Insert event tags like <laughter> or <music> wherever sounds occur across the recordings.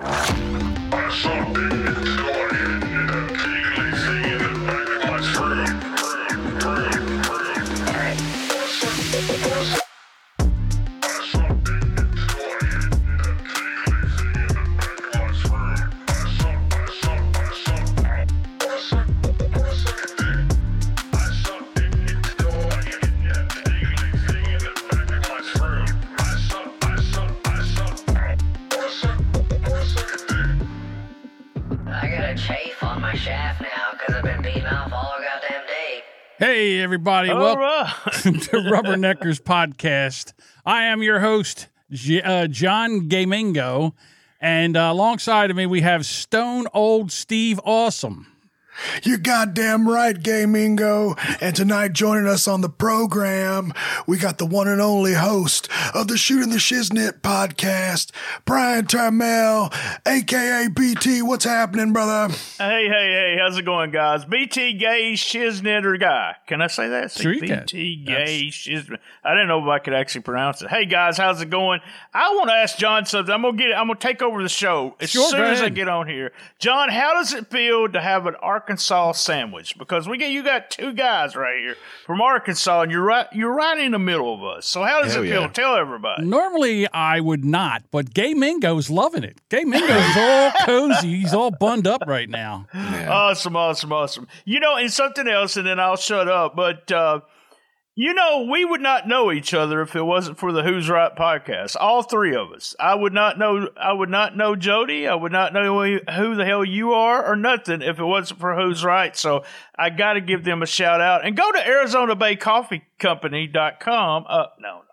I everybody. All Welcome right. <laughs> to Rubberneckers Podcast. I am your host, J- uh, John Gamingo. And uh, alongside of me, we have Stone Old Steve Awesome. You're goddamn right, Gamingo. And tonight, joining us on the program, we got the one and only host of the Shooting the Shiznit podcast, Brian Tramel, aka BT. What's happening, brother? Hey, hey, hey, how's it going, guys? BT Gay Shiznitter guy. Can I say that? Sure you can. BT Gay Shiznit. I didn't know if I could actually pronounce it. Hey, guys, how's it going? I want to ask John something. I'm gonna get. I'm gonna take over the show as Sure, soon as I get on here. John, how does it feel to have an Arkansas sandwich? Because we get you got two guys right here from Arkansas, and you're right. You're right in the middle of us. So how does Hell it feel? yeah. Tell everybody. Normally, I would not, but Gay Mingo's loving it. Gay Mingo's all <laughs> cozy. He's all bunned up right now. Awesome, awesome, awesome. You know, and something else, and then I'll shut up. But uh, you know, we would not know each other if it wasn't for the Who's Right podcast. All three of us. I would not know. I would not know Jodie. I would not know who the hell you are or nothing if it wasn't for Who's Right. So I got to give them a shout out and go to ArizonaBayCoffeeCompany.com. Bay Coffee Uh, no.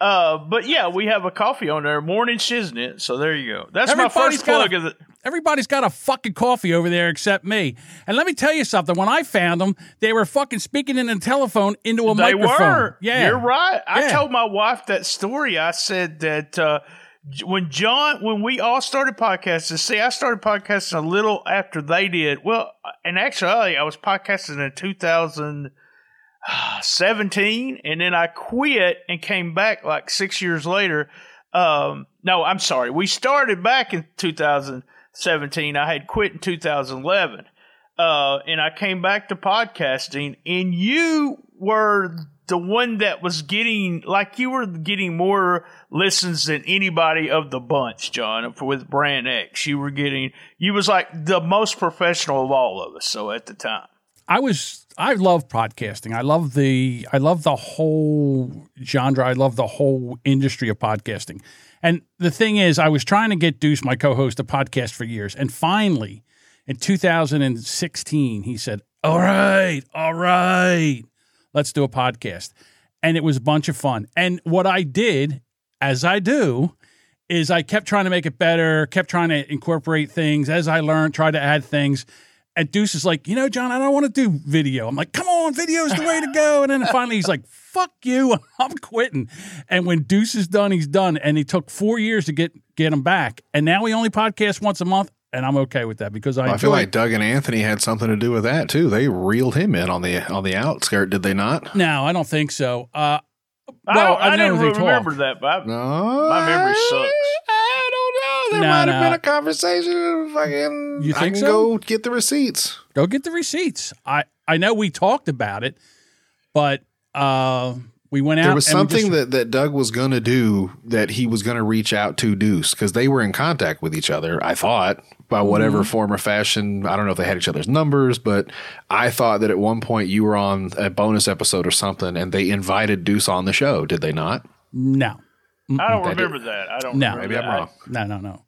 Uh, but yeah, we have a coffee on there, Morning Shiznit. So there you go. That's my first plug a- of the. Everybody's got a fucking coffee over there except me. And let me tell you something. When I found them, they were fucking speaking in a telephone into a microphone. They microphone. were. Yeah. You're right. I Yeah. told my wife that story. I said that uh, when John, when we all started podcasting, see, I started podcasting a little after they did. Well, and actually, I was podcasting in <sighs> 2017, and then I quit and came back like six years later. Um, no, I'm sorry. We started back in 2017. I had quit in 2011 uh, and I came back to podcasting, and you were the one that was getting like you were getting more listens than anybody of the bunch, John. With Brand X, you were getting you was like the most professional of all of us. So at the time, I was I love podcasting. I love the I love the whole genre. I love the whole industry of podcasting. And the thing is, I was trying to get Deuce, my co-host, a podcast for years, and finally, in 2016, he said, "All right, all right, let's do a podcast." And it was a bunch of fun. And what I did, as I do, is I kept trying to make it better, kept trying to incorporate things as I learned, tried to add things. And Deuce is like, you know, John, I don't want to do video. I'm like, come on, video's the way to go. And then finally he's like, fuck you, <laughs> I'm quitting. And when Deuce is done, he's done. And he took four years to get get him back. And now he only podcasts once a month. And I'm okay with that because I, I feel enjoy like Doug and Anthony had something to do with that too. They reeled him in on the on the outskirt, did they not? No, I don't think so. Uh, I, well, don't, I, I know didn't remember talk. that. But I, No, My memory sucks. I don't know. There No, might no. have been a conversation. Fucking, You I can so? go get the receipts. go get the receipts. I I know we talked about it, but uh, we went out. There was and we just- something that, that Doug was going to do that he was going to reach out to Deuce because they were in contact with each other, I thought, by whatever Mm-hmm. form or fashion. I don't know if they had each other's numbers, but I thought that at one point you were on a bonus episode or something and they invited Deuce on the show, did they not? no. I don't That did- remember that. I don't. No. remember Maybe I'm that. wrong. No, no, no.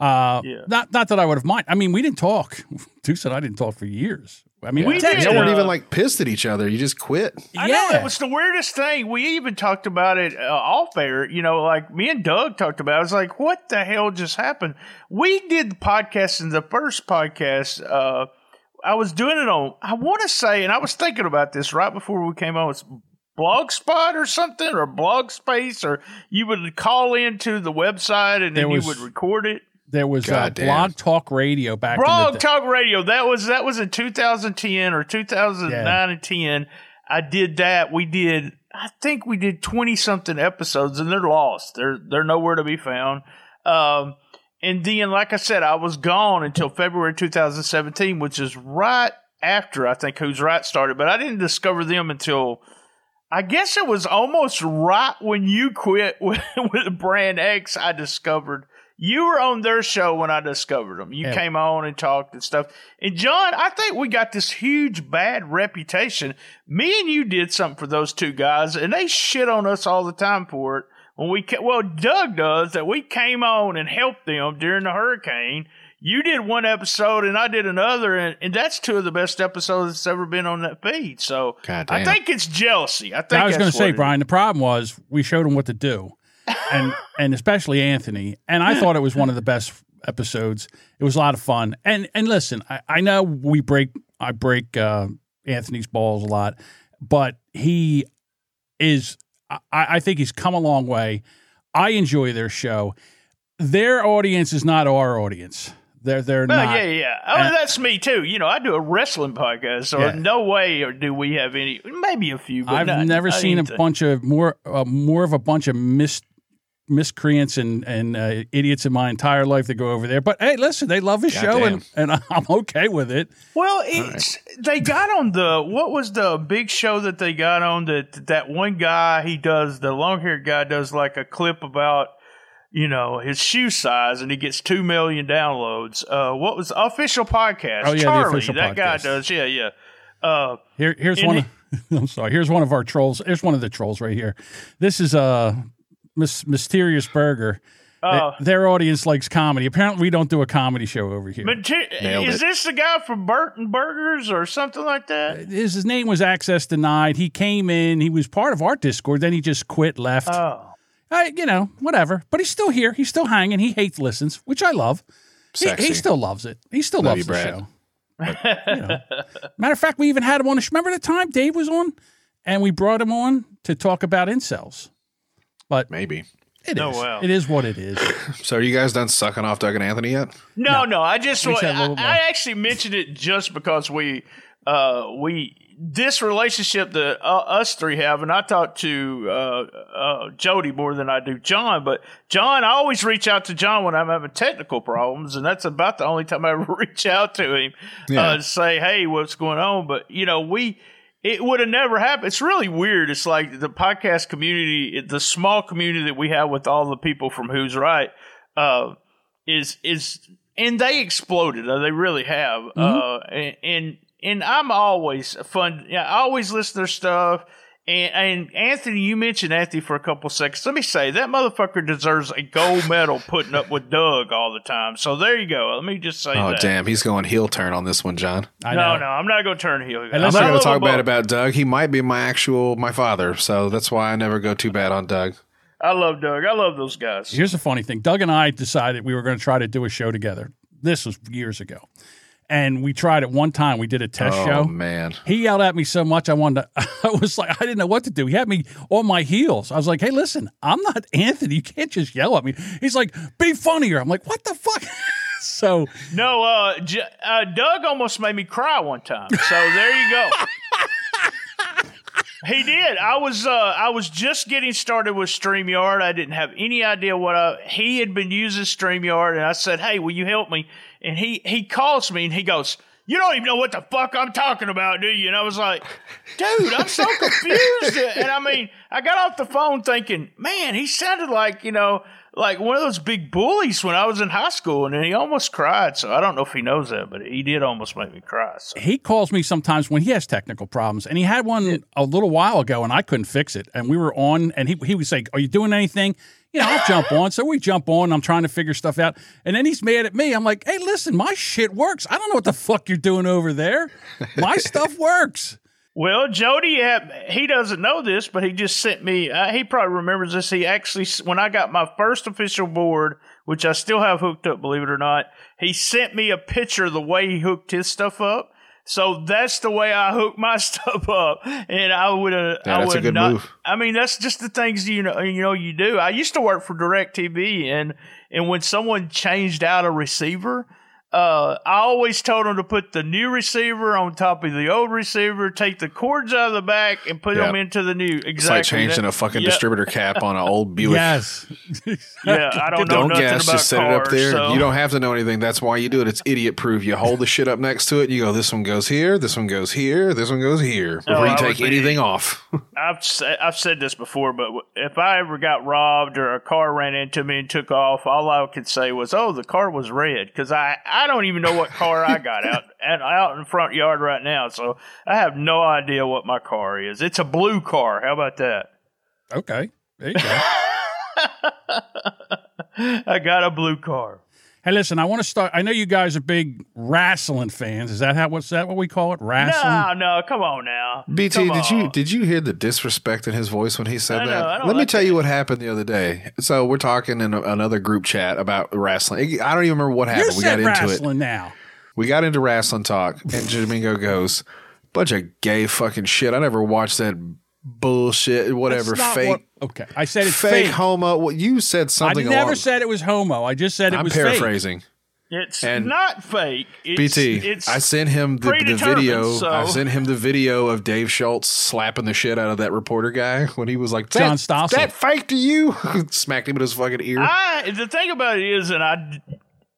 Uh, Yeah. Not not that I would have mind. I mean, we didn't talk. <laughs> Deuce said I didn't talk for years. I mean, we We did, You weren't even like pissed at each other. You just quit. I yeah, know it was the weirdest thing. We even talked about it uh, off air. You know, like me and Doug talked about. it. I was like, "What the hell just happened?" We did the podcast in the first podcast. Uh, I was doing it on. I want to say, and I was thinking about this right before we came on. It's Blogspot or something, or Blog Space, or you would call into the website and There then was- you would record it. There was uh, Blog Talk Radio back in Blog. Talk Radio. That was that was in 2010 or 2009 Yeah. and 10. I did that. We did. I think we did 20 something episodes, and they're lost. They're they're nowhere to be found. Um, and then, like I said, I was gone until February 2017, which is right after I think Who's Right started. But I didn't discover them until I guess it was almost right when you quit <laughs> with, with Brand X. I discovered you were on their show when I discovered them. You Yeah. came on and talked and stuff. And John, I think we got this huge bad reputation. Me and you did something for those two guys, and they shit on us all the time for it. When we ca- well, Doug does that. We came on and helped them during the hurricane. You did one episode and I did another, and, and that's two of the best episodes that's ever been on that feed. So I think it's jealousy. I think I was going to say, what it is. Brian, the problem was we showed them what to do, and and especially Anthony. And I thought it was one of the best episodes. It was a lot of fun. And and listen, I, I know we break I break uh, Anthony's balls a lot, but he is. I, I think he's come a long way. I enjoy their show. Their audience is not our audience. They're they're Well, not. yeah, yeah. Oh, And- that's me too. You know, I do a wrestling podcast, so Yeah. no way do we have any. Maybe a few. But I've not- never not seen a bunch of more uh, more of a bunch of mis miscreants and and uh, idiots in my entire life that go over there. But hey, listen, they love his show and, and <laughs> I'm okay with it. Well, it's they got on the what was the big show that they got on that that one guy he does the long haired guy does like a clip about you know his shoe size and he gets two million downloads. Uh, what was official podcast? Oh, yeah, the Charlie, official that guy does. Yeah, yeah. Uh, Here here's one. it- of, <laughs> I'm sorry. Here's one of our trolls. Here's one of the trolls right here. This is uh Miss Mysterious Burger. uh, Their audience likes comedy. Apparently, we don't do a comedy show over here. Mater- is it. this the guy from Burton Burgers or something like that? his, his name was Access Denied. He came in. He was part of our Discord. Then he just quit, left. Oh, I, you know, whatever. But he's still here. He's still hanging. He hates listens, which I love. He, Sexy. he still loves it. He still Love loves you, the Brad. show. <laughs> But, you know. Matter of fact, we even had him on. Remember the time Dave was on, and we brought him on to talk about incels. But Maybe. it is. Oh, wow. It is what it is. <laughs> So are you guys done sucking off Doug and Anthony yet? No, no, I just We wa- said a little I. I actually mentioned it just because we uh we this relationship that uh, us three have, and I talk to uh, uh, Jodie more than I do John. But John, I always reach out to John when I'm having technical problems, and that's about the only time I <laughs> ever reach out to him Yeah. uh, to say, "Hey, what's going on?" But you know, we it would have never happened. It's really weird. It's like the podcast community, the small community that we have with all the people from Who's Right, uh, is is and they exploded. Uh, they really have. Uh, and, and and I'm always fun. Yeah, I always listen to their stuff. And, and Anthony, you mentioned Anthony for a couple seconds. Let me say that motherfucker deserves a gold medal putting up with Doug all the time. So there you go. Let me just say Oh that. damn, he's going heel turn on this one, John. I No, know. no, I'm not going to turn heel. I'm I'm not not going to talk bad about Doug. He might be my actual my father, so that's why I never go too bad on Doug. I love Doug. I love those guys. Here's the funny thing. Doug and I decided we were going to try to do a show together. This was years ago. And we tried it one time. We did a test Oh show. man, He yelled at me so much, I wanted to, <laughs> I was like, I didn't know what to do. He had me on my heels. I was like, hey, listen, I'm not <laughs> Anthony. You can't just yell at me. He's like, be funnier. I'm like, what the fuck? <laughs> so No, uh, J- uh, Doug almost made me cry one time. So there you go. he did. I was uh, I was just getting started with Streamyard. I didn't have any idea what I, he had been using Streamyard, and I said, "Hey, will you help me?" And he he calls me and he goes. You don't even know what the fuck I'm talking about, do you? And I was like, dude, I'm so <laughs> confused. And I mean, I got off the phone thinking, man, he sounded like, you know, like one of those big bullies when I was in high school, and he almost cried. So I don't know if he knows that, but he did almost make me cry. So. he calls me sometimes when he has technical problems. And he had one a little while ago and I couldn't fix it. And we were on and he, he would say, Are you doing anything? You know, I'll jump on. So we jump on. I'm trying to figure stuff out. And then he's mad at me. I'm like, Hey, listen, my shit works. I don't know what the fuck you're doing over there. My stuff works. Well, Jodie, uh, he doesn't know this, but he just sent me. Uh, he probably remembers this. He actually, when I got my first official board, which I still have hooked up, believe it or not, he sent me a picture of the way he hooked his stuff up. So that's the way I hook my <laughs> stuff up, and I would have. Yeah, I would good not, move. I mean, that's just the things you know. You know, you do. I used to work for Directv, and and when someone changed out a receiver, uh, I always told him to put the new receiver on top of the old receiver, take the cords out of the back, and put Yep. them into the new. Exactly. It's like changing That- a fucking yeah, distributor cap on an old <laughs> Buick. Yes. <laughs> Yeah, I don't know Don't nothing guess, about just set it up there. so- You don't have to know anything. That's why you do it. It's idiot proof. You hold the shit up next to it. You go, this one goes here, this one goes here, this one goes here. Before Oh, you I take would be- anything off. <laughs> I've said, I've said this before, but if I ever got robbed or a car ran into me and took off, all I could say was, "Oh, the car was red," because I I don't even know what car I got out and out in the front yard right now, so I have no idea what my car is. It's a blue car. How about that? Okay. There you go. <laughs> I got a blue car. Hey, listen, I want to start. I know you guys are big wrestling fans. Is that how? What's that? What we call it? Wrestling. No, no, come on now. BT, Come did you did you hear the disrespect in his voice when he said I that? I don't Let me tell it. you what happened the other day. So we're talking in a, another group chat about wrestling. I don't even remember what you happened. We got said into it. wrestling now. We got into wrestling talk, and Domingo goes, "Bunch of gay fucking shit. I never watched that bullshit. Whatever, fake, what- okay, I said it's fake, fake. homo. Well, you said something. I never along- said it was homo. I just said it I'm was fake. paraphrasing. It's And- not fake. It's, BT, it's I sent him the, the video. so- I sent him the video of Dave Schultz slapping the shit out of that reporter guy when he was like, John Stossel. That fake to you? <laughs> Smacked him in his fucking ear. I the thing about it is, and I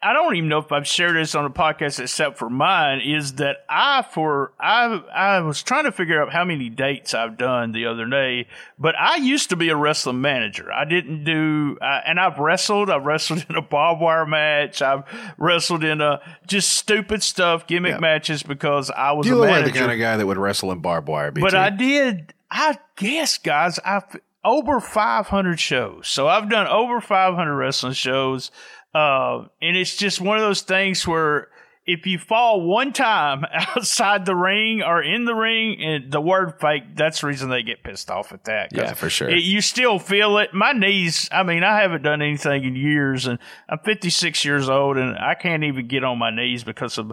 I don't even know if I've shared this on a podcast except for mine, is that I for I I was trying to figure out how many dates I've done the other day, but I used to be a wrestling manager. I didn't do, uh, and I've wrestled. I've wrestled in a barbed wire match. I've wrestled in a just stupid stuff, gimmick Yeah. matches because I was you a look like the kind of guy that would wrestle in barbed wire. BT. But I did, I guess, guys, I've over 500 shows. So I've done over 500 wrestling shows. Uh, and it's just one of those things where if you fall one time <laughs> outside the ring or in the ring, and the word fake, that's the reason they get pissed off at that. Yeah, for sure. it- you still feel it. My knees, I mean, I haven't done anything in years, and I'm 56 years old, and I can't even get on my knees because of.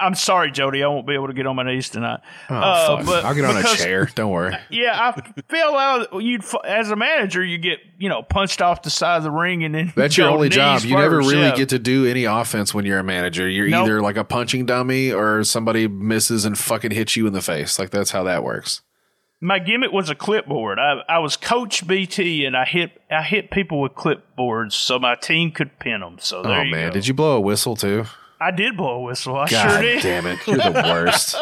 I'm sorry, Jodie, I won't be able to get on my knees tonight. Oh, Uh, but I'll get on a chair. Don't worry. <laughs> Yeah, I feel out. You as a manager, you get you know punched off the side of the ring, and then That's <laughs> your only job. You never really yeah. get to do any offense when you're a manager. You're Nope. either like a punching dummy or somebody misses and fucking hits you in the face. Like that's how that works. My gimmick was a clipboard. I, I was Coach BT, and I hit I hit people with clipboards so my team could pin them. So there oh man, go. did you blow a whistle too? I did blow a whistle. I God sure did. damn it, you're the worst.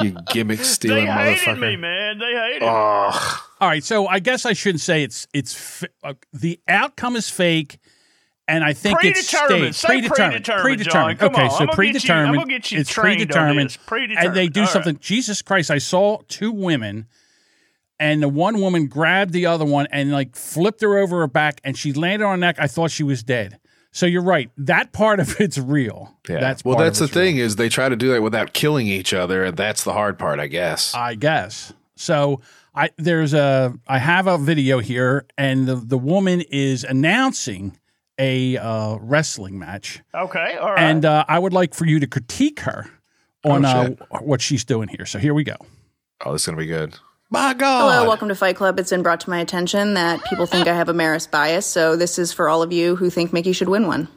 you gimmick They stealing hated motherfucker. me, man. They hated me. Oh, All right, so I guess I shouldn't say it's it's fi- uh, the outcome is fake, and I think it's Predetermined. staged. Say predetermined, John. Come okay, on. so I'm gonna get you- I'm predetermined. gonna get you it's trained on predetermined, this. and they do All right. something. Jesus Christ! I saw two women, and the one woman grabbed the other one and like flipped her over her back, and she landed on her neck. I thought she was dead. So you're right. That part of it's real. yeah. That's well, that's the it's real. thing is they try to do that without killing each other, and that's the hard part, I guess. I guess. So I there's a I have a video here, and the the woman is announcing a uh, wrestling match, Okay. All right. and uh, I would like for you to critique her on Oh, uh, what she's doing here. So here we go. oh, this is gonna be good. My God. Hello, welcome to Fight Club. It's been brought to my attention that people think I have a Maris bias, so this is for all of you who think Mickey should win one.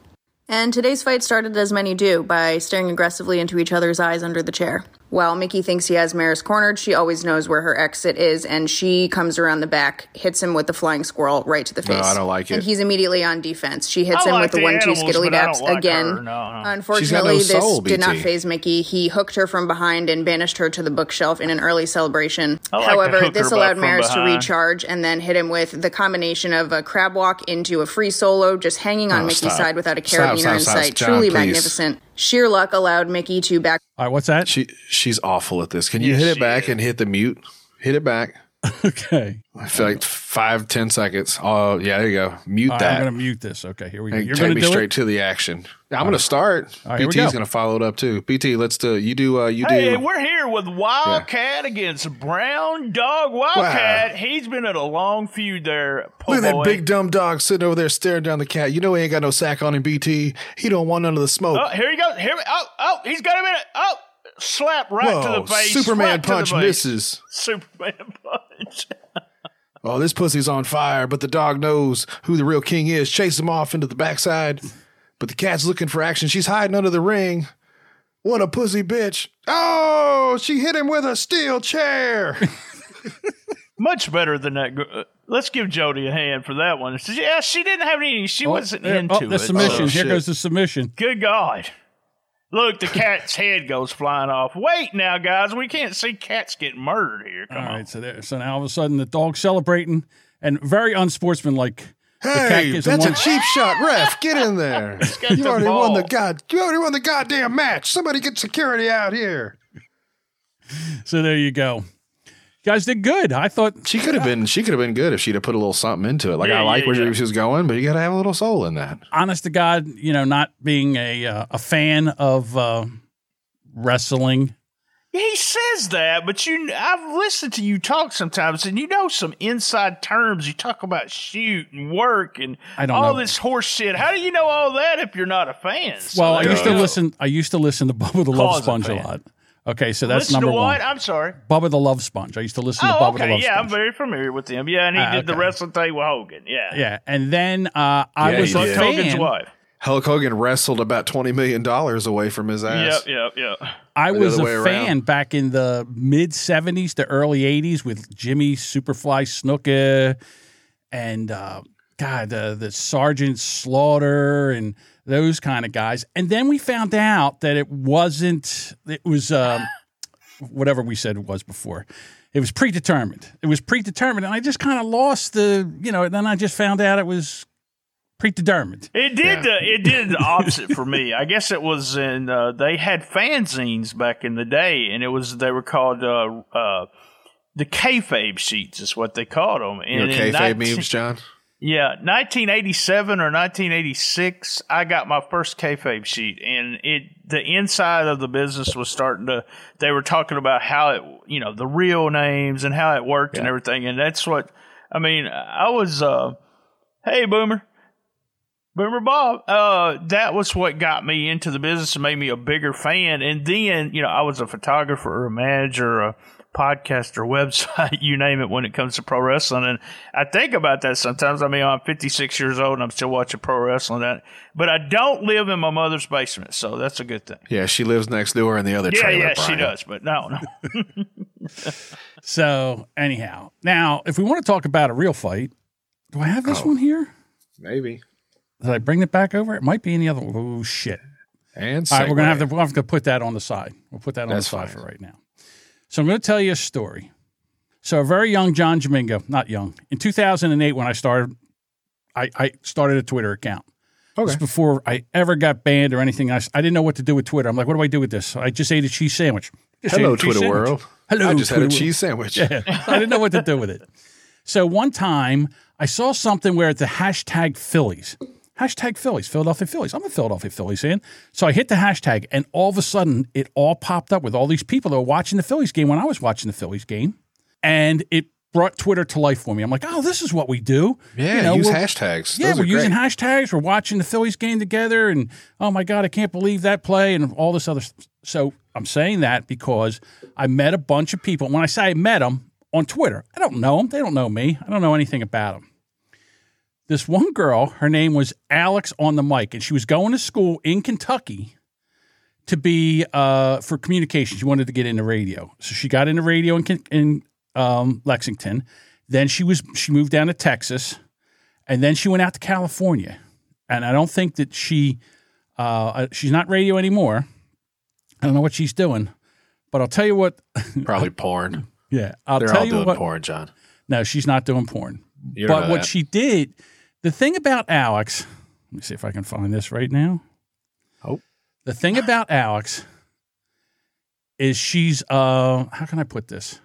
And today's fight started as many do, by staring aggressively into each other's eyes under the chair. While Mickey thinks he has Maris cornered, she always knows where her exit is, and she comes around the back, hits him with the flying squirrel right to the face. No, I don't like it. And he's immediately on defense. She hits I him like with the the one two animals, skiddly but I daps don't like again. her. No, no. Unfortunately, She's got no this soul, did not BT. phase Mickey. He hooked her from behind and banished her to the bookshelf in an early celebration. I like to However, this allowed Maris to recharge and then hit him with the combination of a crab walk into a free solo, just hanging on Oh, Mickey's stop. side without a Stop, carabiner stop, in stop. sight. John, Truly please. magnificent. Sheer luck allowed Mickey to back All right, what's that? She she's awful at this. Can you Yes, hit it back is. and hit the mute? Hit it back. <laughs> okay, I feel like five, ten seconds. Oh, yeah, there you go. Mute All right, that. I'm going to mute this. Okay, here we go. and You're take me do straight it. to the action. I'm going to start. All right, here BT's go. going to follow it up too. BT, let's do. You do. Uh, you Hey, do. we're here with Wildcat against Brown Dog Wildcat. He's been at a long feud there. po' Look at that big dumb dog sitting over there staring down the cat. You know he ain't got no sack on him, BT. He don't want none of the smoke. Oh, here he goes. Here, oh, oh, he's got him in it. Oh, slap right to the face. Superman right to the punch face. misses. Superman punch. <laughs> Oh, this pussy's on fire, but the dog knows who the real king is. Chase him off into the backside. but the cat's looking for action. She's hiding under the ring. What a pussy bitch. Oh, she hit him with a steel chair. <laughs> Much better than that. gr- uh, Let's give Jodie a hand for that one. She- Yeah, she didn't have any. She wasn't there- into oh, the it. submission. Oh, Here goes the submission. Good God. Look, the cat's head goes flying off. Wait now, guys. We can't see cats getting murdered here. Come All on. right, so there, so now all of a sudden the dog's celebrating and very unsportsmanlike. The cat hey, that's a one- cheap shot, ref. Get in there. <laughs> You the already won the god. You already won the goddamn match. Somebody get security out here. So there you go. You guys did good. I thought She could have been. She could have been good if she'd have put a little something into it. Like Yeah, I like yeah, where yeah. she was going, but you got to have a little soul in that. honest to God, you know, not being a uh, a fan of uh, wrestling. He says that, but you, I've listened to you talk sometimes, and you know some inside terms. You talk about shoot and work and I don't all know. this horse shit. How do you know all that if you're not a fan? So Well, I used you to listen. I used to listen to Bubba the Love Cause a Sponge a fan. lot. Okay, so that's Listen number to what? one. I'm sorry. Bubba the Love Sponge. I used to listen to Oh, Bubba the okay. Love Yeah, I'm Sponge. very familiar with him. Yeah, and he Ah, did the okay. wrestling thing with Hogan. Yeah. yeah, and then uh, I Yeah, was he a did. fan. Hogan's wife. Hulk Hogan wrestled about twenty million dollars away from his ass. Yep, yep, yep. I the was other a way around. fan back in the mid '70s to early '80s with Jimmy Superfly Snuka and uh, God, the the Sergeant Slaughter and those kind of guys. And then we found out that it wasn't. It was um, whatever we said it was before. It was predetermined. It was predetermined, and I just kind of lost the. You know, then I just found out it was predetermined. It did the it did the opposite for me. I guess it was in uh, they had fanzines back in the day, and it was they were called uh, uh, the kayfabe sheets is what they called them. You know, kayfabe 19 memes, John. Yeah, 1987 or 1986, I got my first kayfabe sheet, and it the inside of the business was starting to. They were talking about how it, you know, the real names and how it worked and everything, and that's what I mean. I was, uh, hey, Boomer, Boomer Bob. Uh, that was what got me into the business and made me a bigger fan. And then, you know, I was a photographer, a manager, a podcaster, <laughs> website, you name it, when it comes to pro wrestling. And I think about that sometimes. I mean, I'm 56 years old and I'm still watching pro wrestling. That, but I don't live in my mother's basement, so that's a good thing. Yeah, she lives next door in the other Yeah, trailer. yeah, she does. But no, no. <laughs> <laughs> So anyhow, now if we want to talk about a real fight, do I have this Oh. one here? Maybe. Did I bring it back over? It might be in the other. Oh shit! And All right, we're gonna have to we'll have to put that on the side. We'll put that on That's the side fine. for right now. So I'm going to tell you a story. So a very young John Domingo, not young, in 2008 when I started, I, I started a Twitter account. Okay. This was before I ever got banned or anything. I, I didn't know what to do with Twitter. I'm like, what do I do with this? I just ate a cheese sandwich. Just Hello, ate a Twitter sandwich. world. Hello, I just had a world. cheese sandwich. Yeah, I didn't know what to do with it. So one time I saw something where it's a hashtag Phillies. Hashtag Phillies, Philadelphia Phillies. I'm a Philadelphia Phillies fan. So I hit the hashtag, and all of a sudden it all popped up with all these people that were watching the Phillies game when I was watching the Phillies game. And it brought Twitter to life for me. I'm like, oh, this is what we do. Yeah, You know, use hashtags. yeah, Those we're using great. hashtags. We're watching the Phillies game together, and oh my god, I can't believe that play and all this other. Stuff. So I'm saying that because I met a bunch of people. When I say I met them on Twitter, I don't know them. They don't know me. I don't know anything about them. This one girl, her name was Alex on the mic, and she was going to school in Kentucky to be uh, for communication. She wanted to get into radio, so she got into radio in, in um, Lexington. Then she was she moved down to Texas and then she went out to California. And I don't think that she uh, she's not radio anymore. I don't know what she's doing, but I'll tell you what. <laughs> Probably porn. Yeah, I'll They're tell all you doing what. porn, John. No, she's not doing porn. You but what she did, the thing about Alex. Let me see if I can find this right now. Oh. the thing about Alex is she's uh how can I put this?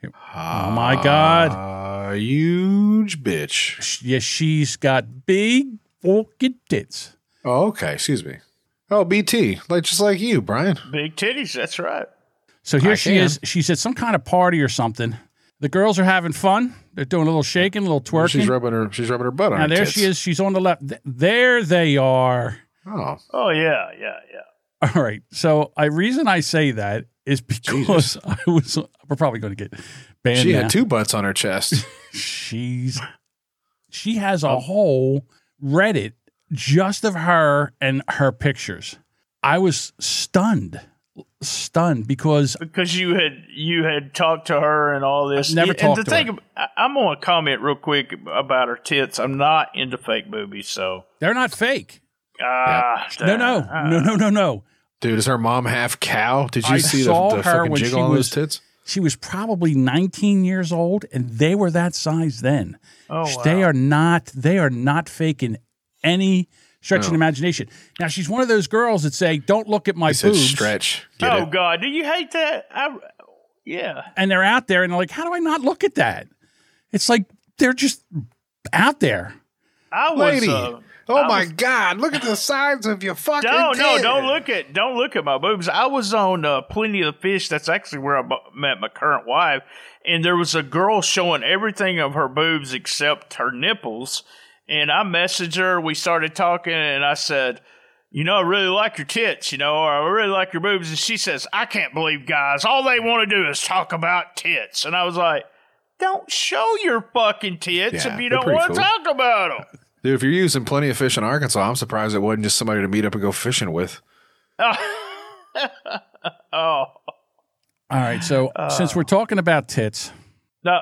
Here. Oh my God. A huge bitch. Sh- Yeah, she's got big fucking tits. Oh, okay. Excuse me. Oh, BT, like just like you, Brian. Big titties. That's right. So here I she can. is. She's at some kind of party or something. The girls are having fun. They're doing a little shaking, a little twerking. She's rubbing her. She's rubbing her butt on now her there tits. she is. She's on the left. Th- There they are. Oh, Oh yeah, yeah, yeah. <laughs> All right. So I reason I say that is because <laughs> I was. We're probably going to get banned. she now. had two butts on her chest. <laughs> She's. She has a oh. whole Reddit just of her and her pictures. I was stunned, stunned because because you had you had talked to her and all this. Never and talked the to thing, her. ab- I- I'm going to comment real quick about her tits. I'm not into fake boobies, so they're not fake. ah, No, no, no, no, no, no. Dude, is her mom half cow? Did you I see the, saw the her fucking when jiggle she on was- those tits? She was probably 19 years old, and they were that size then. Oh, They are not. They are not fake in any stretch of No. the imagination. Now she's one of those girls that say, "Don't look at my He boobs," stretch. Get Oh it? God, do you hate that? I, yeah. and they're out there, and they're like, "How do I not look at that?" It's like they're just out there. I was. Lady. Uh, oh I my was- God, look at the sides of your fucking No, no, don't look at don't look at my boobs. I was on uh, Plenty of Fish. That's actually where I met my current wife, and there was a girl showing everything of her boobs except her nipples. And I messaged her. We started talking, and I said, "You know, I really like your tits. You know, or I really like your boobs." And she says, "I can't believe guys. All they want to do is talk about tits." And I was like. Don't show your fucking tits Yeah, if you don't want to cool. talk about them. Dude, if you're using plenty of fish in Arkansas, I'm surprised it wasn't just somebody to meet up and go fishing with. <laughs> Oh, All right, so since uh. we're talking about tits, no,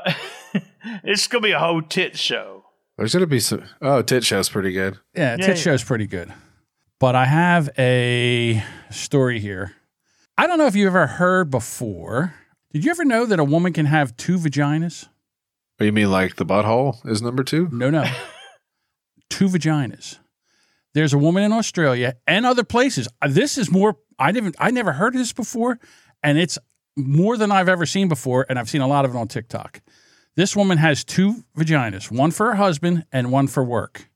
<laughs> it's gonna be a whole tit show. There's gonna be some. Oh, tit show's pretty good. yeah, Yeah, tit yeah. show's pretty good. But I have a story here. I don't know if you've ever heard before. Did you ever know that a woman can have two vaginas? Oh, you mean like the butthole is number two? No, no. <laughs> Two vaginas. There's a woman in Australia and other places. Uh, This is more I didn't I never heard of this before and it's more than I've ever seen before and I've seen a lot of it on TikTok. This woman has two vaginas, one for her husband and one for work.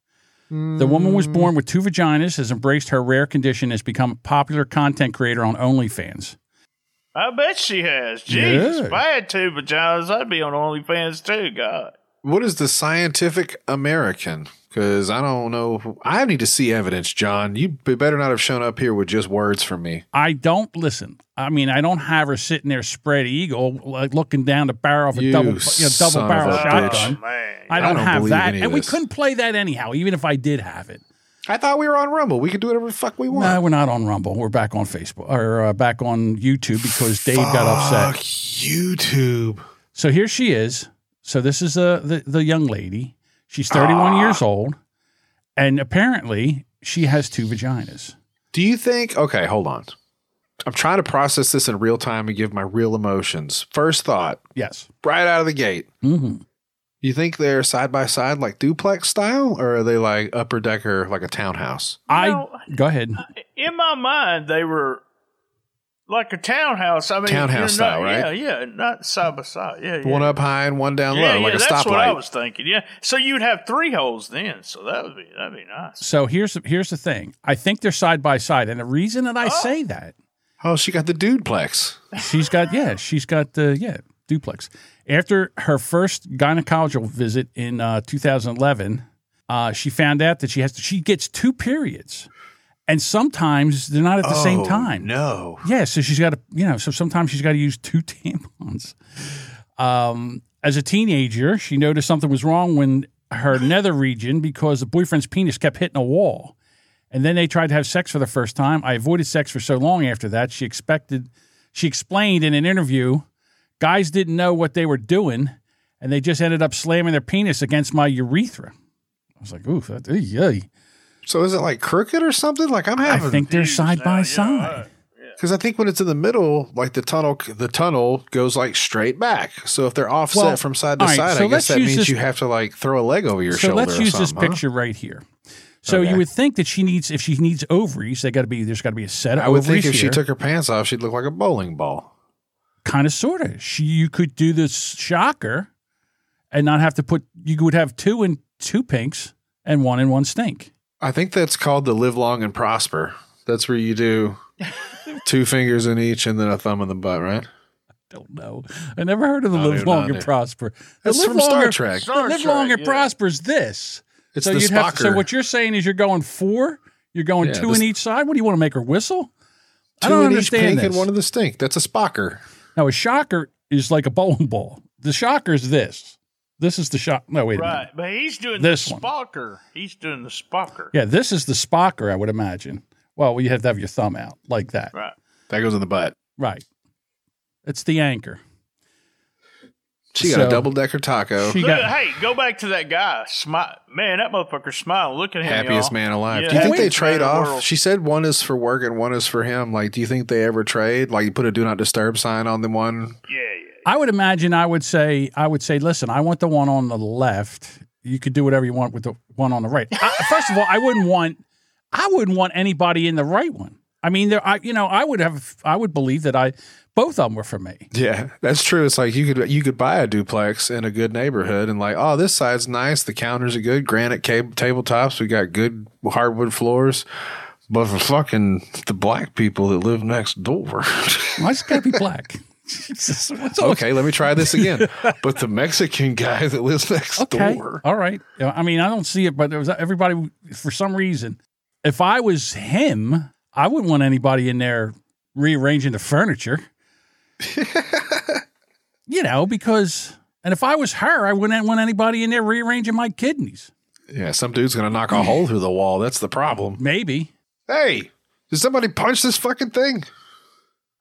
The woman was born with two vaginas, has embraced her rare condition, has become a popular content creator on OnlyFans. I bet she has. Jesus, Yeah. if I had two vaginas, I'd be on OnlyFans too. God. What is the Scientific American? Because I don't know. I need to see evidence, John. You better not have shown up here with just words from me. I don't listen. I mean, I don't have her sitting there spread eagle, like looking down the barrel of a You double, you know, double barrel a shotgun. bitch. Oh. I I don't, don't have that, and we couldn't play that anyhow, even if I did have it. I thought we were on Rumble. We could do whatever the fuck we want. No, we're not on Rumble. We're back on Facebook or uh, back on YouTube because Dave got upset. YouTube. So here she is. So this is uh, the the young lady. She's 31 years old, and apparently she has two vaginas. Do you think? Okay, hold on. I'm trying to process this in real time and give my real emotions. First thought, Yes. right out of the gate. hmm You think they're side by side like duplex style, or are they like upper decker like a townhouse? I No. go ahead. In my mind, they were like a townhouse. I mean, Townhouse you're not- style, right? Yeah, yeah, not side by side. Yeah, yeah. One up high and one down yeah, low, yeah, like a stoplight. that's what I was thinking. Yeah, so you'd have three holes then. So that would be that'd be nice. So here's the, here's the thing. I think they're side by side, and the reason that I say that Oh, she got the dudeplex. she's got yeah she's got the yeah duplex after her first gynecological visit in uh, 2011 uh, she found out that she has to, she gets two periods and sometimes they're not at the same time Oh, No. yeah so she's got to you know so sometimes she's got to use two <laughs> tampons um, as a teenager she noticed something was wrong when her <gasps> nether region because the boyfriend's penis kept hitting a wall and then they tried to have sex for the first time. I avoided sex for so long after that. She expected, she explained in an interview, guys didn't know what they were doing, and they just ended up slamming their penis against my urethra. I was like, ooh, that, yay. So is it like crooked or something? Like I'm having. I think they're side now, by yeah, side. because I think when it's in the middle, like the tunnel, the tunnel goes like straight back. So if they're offset Well, from side to all right, side, so I guess that means this- you have to like throw a leg over your So shoulder. let's or use this huh? picture right here. So Okay. you would think that she needs, if she needs ovaries, they got to be, there's got to be a set of I would ovaries think if she took her pants off, she'd look like a bowling ball. kind of sort of she you could do this shocker and not have to put you would have two and two pinks and one and one stink I think that's called the live long and prosper. That's where you do <laughs> two fingers in each and then a thumb in the butt, right? I don't know i never heard of the I live long and prosper the That's live from Star longer- Trek. the Star live Trek, long and yeah. is this It's so the you'd have to, so what you're saying is you're going four you're going Yeah, two this- in each side what do you want to make her whistle i don't in each understand pink this. and one in the stink. That's a Spocker. now a shocker is like a bowling ball the shocker is this This is the shot. No, wait a Right, minute. but he's doing This the one. He's doing the spocker. Yeah, this is the spocker, I would imagine. Well, you have to have your thumb out like that. Right. That goes in the butt. Right. It's the anchor. She got So- a double decker taco. She Look, got hey, go back to that guy. Smile, man, that motherfucker smiling. Look at him, Happiest y'all. man alive. Yeah, do you think they trade man in the off? world. She said one is for work and one is for him. Like, do you think they ever trade? Like, you put a do not disturb sign on the one. Yeah, yeah. I would imagine I would say I would say, listen, I want the one on the left. You could do whatever you want with the one on the right. I, first of all, I wouldn't want I wouldn't want anybody in the right one. I mean, there I you know, I would have I would believe that I both of them were for me. Yeah, that's true. It's like you could you could buy a duplex in a good neighborhood and like, oh, this side's nice. The counters are good. Granite cable tabletops. We got good hardwood floors. But for fucking the black people that live next door. Why it's gotta be black? <laughs> Jesus, okay, let me try this again. <laughs> but the Mexican guy that lives next Okay. door. All right. I mean, I don't see it, but there was everybody for some reason. If I was him, I wouldn't want anybody in there rearranging the furniture. <laughs> you know, because and if I was her, I wouldn't want anybody in there rearranging my kidneys. Yeah, some dude's gonna knock a hole through the wall. That's the problem. Maybe. Hey, did somebody punch this fucking thing?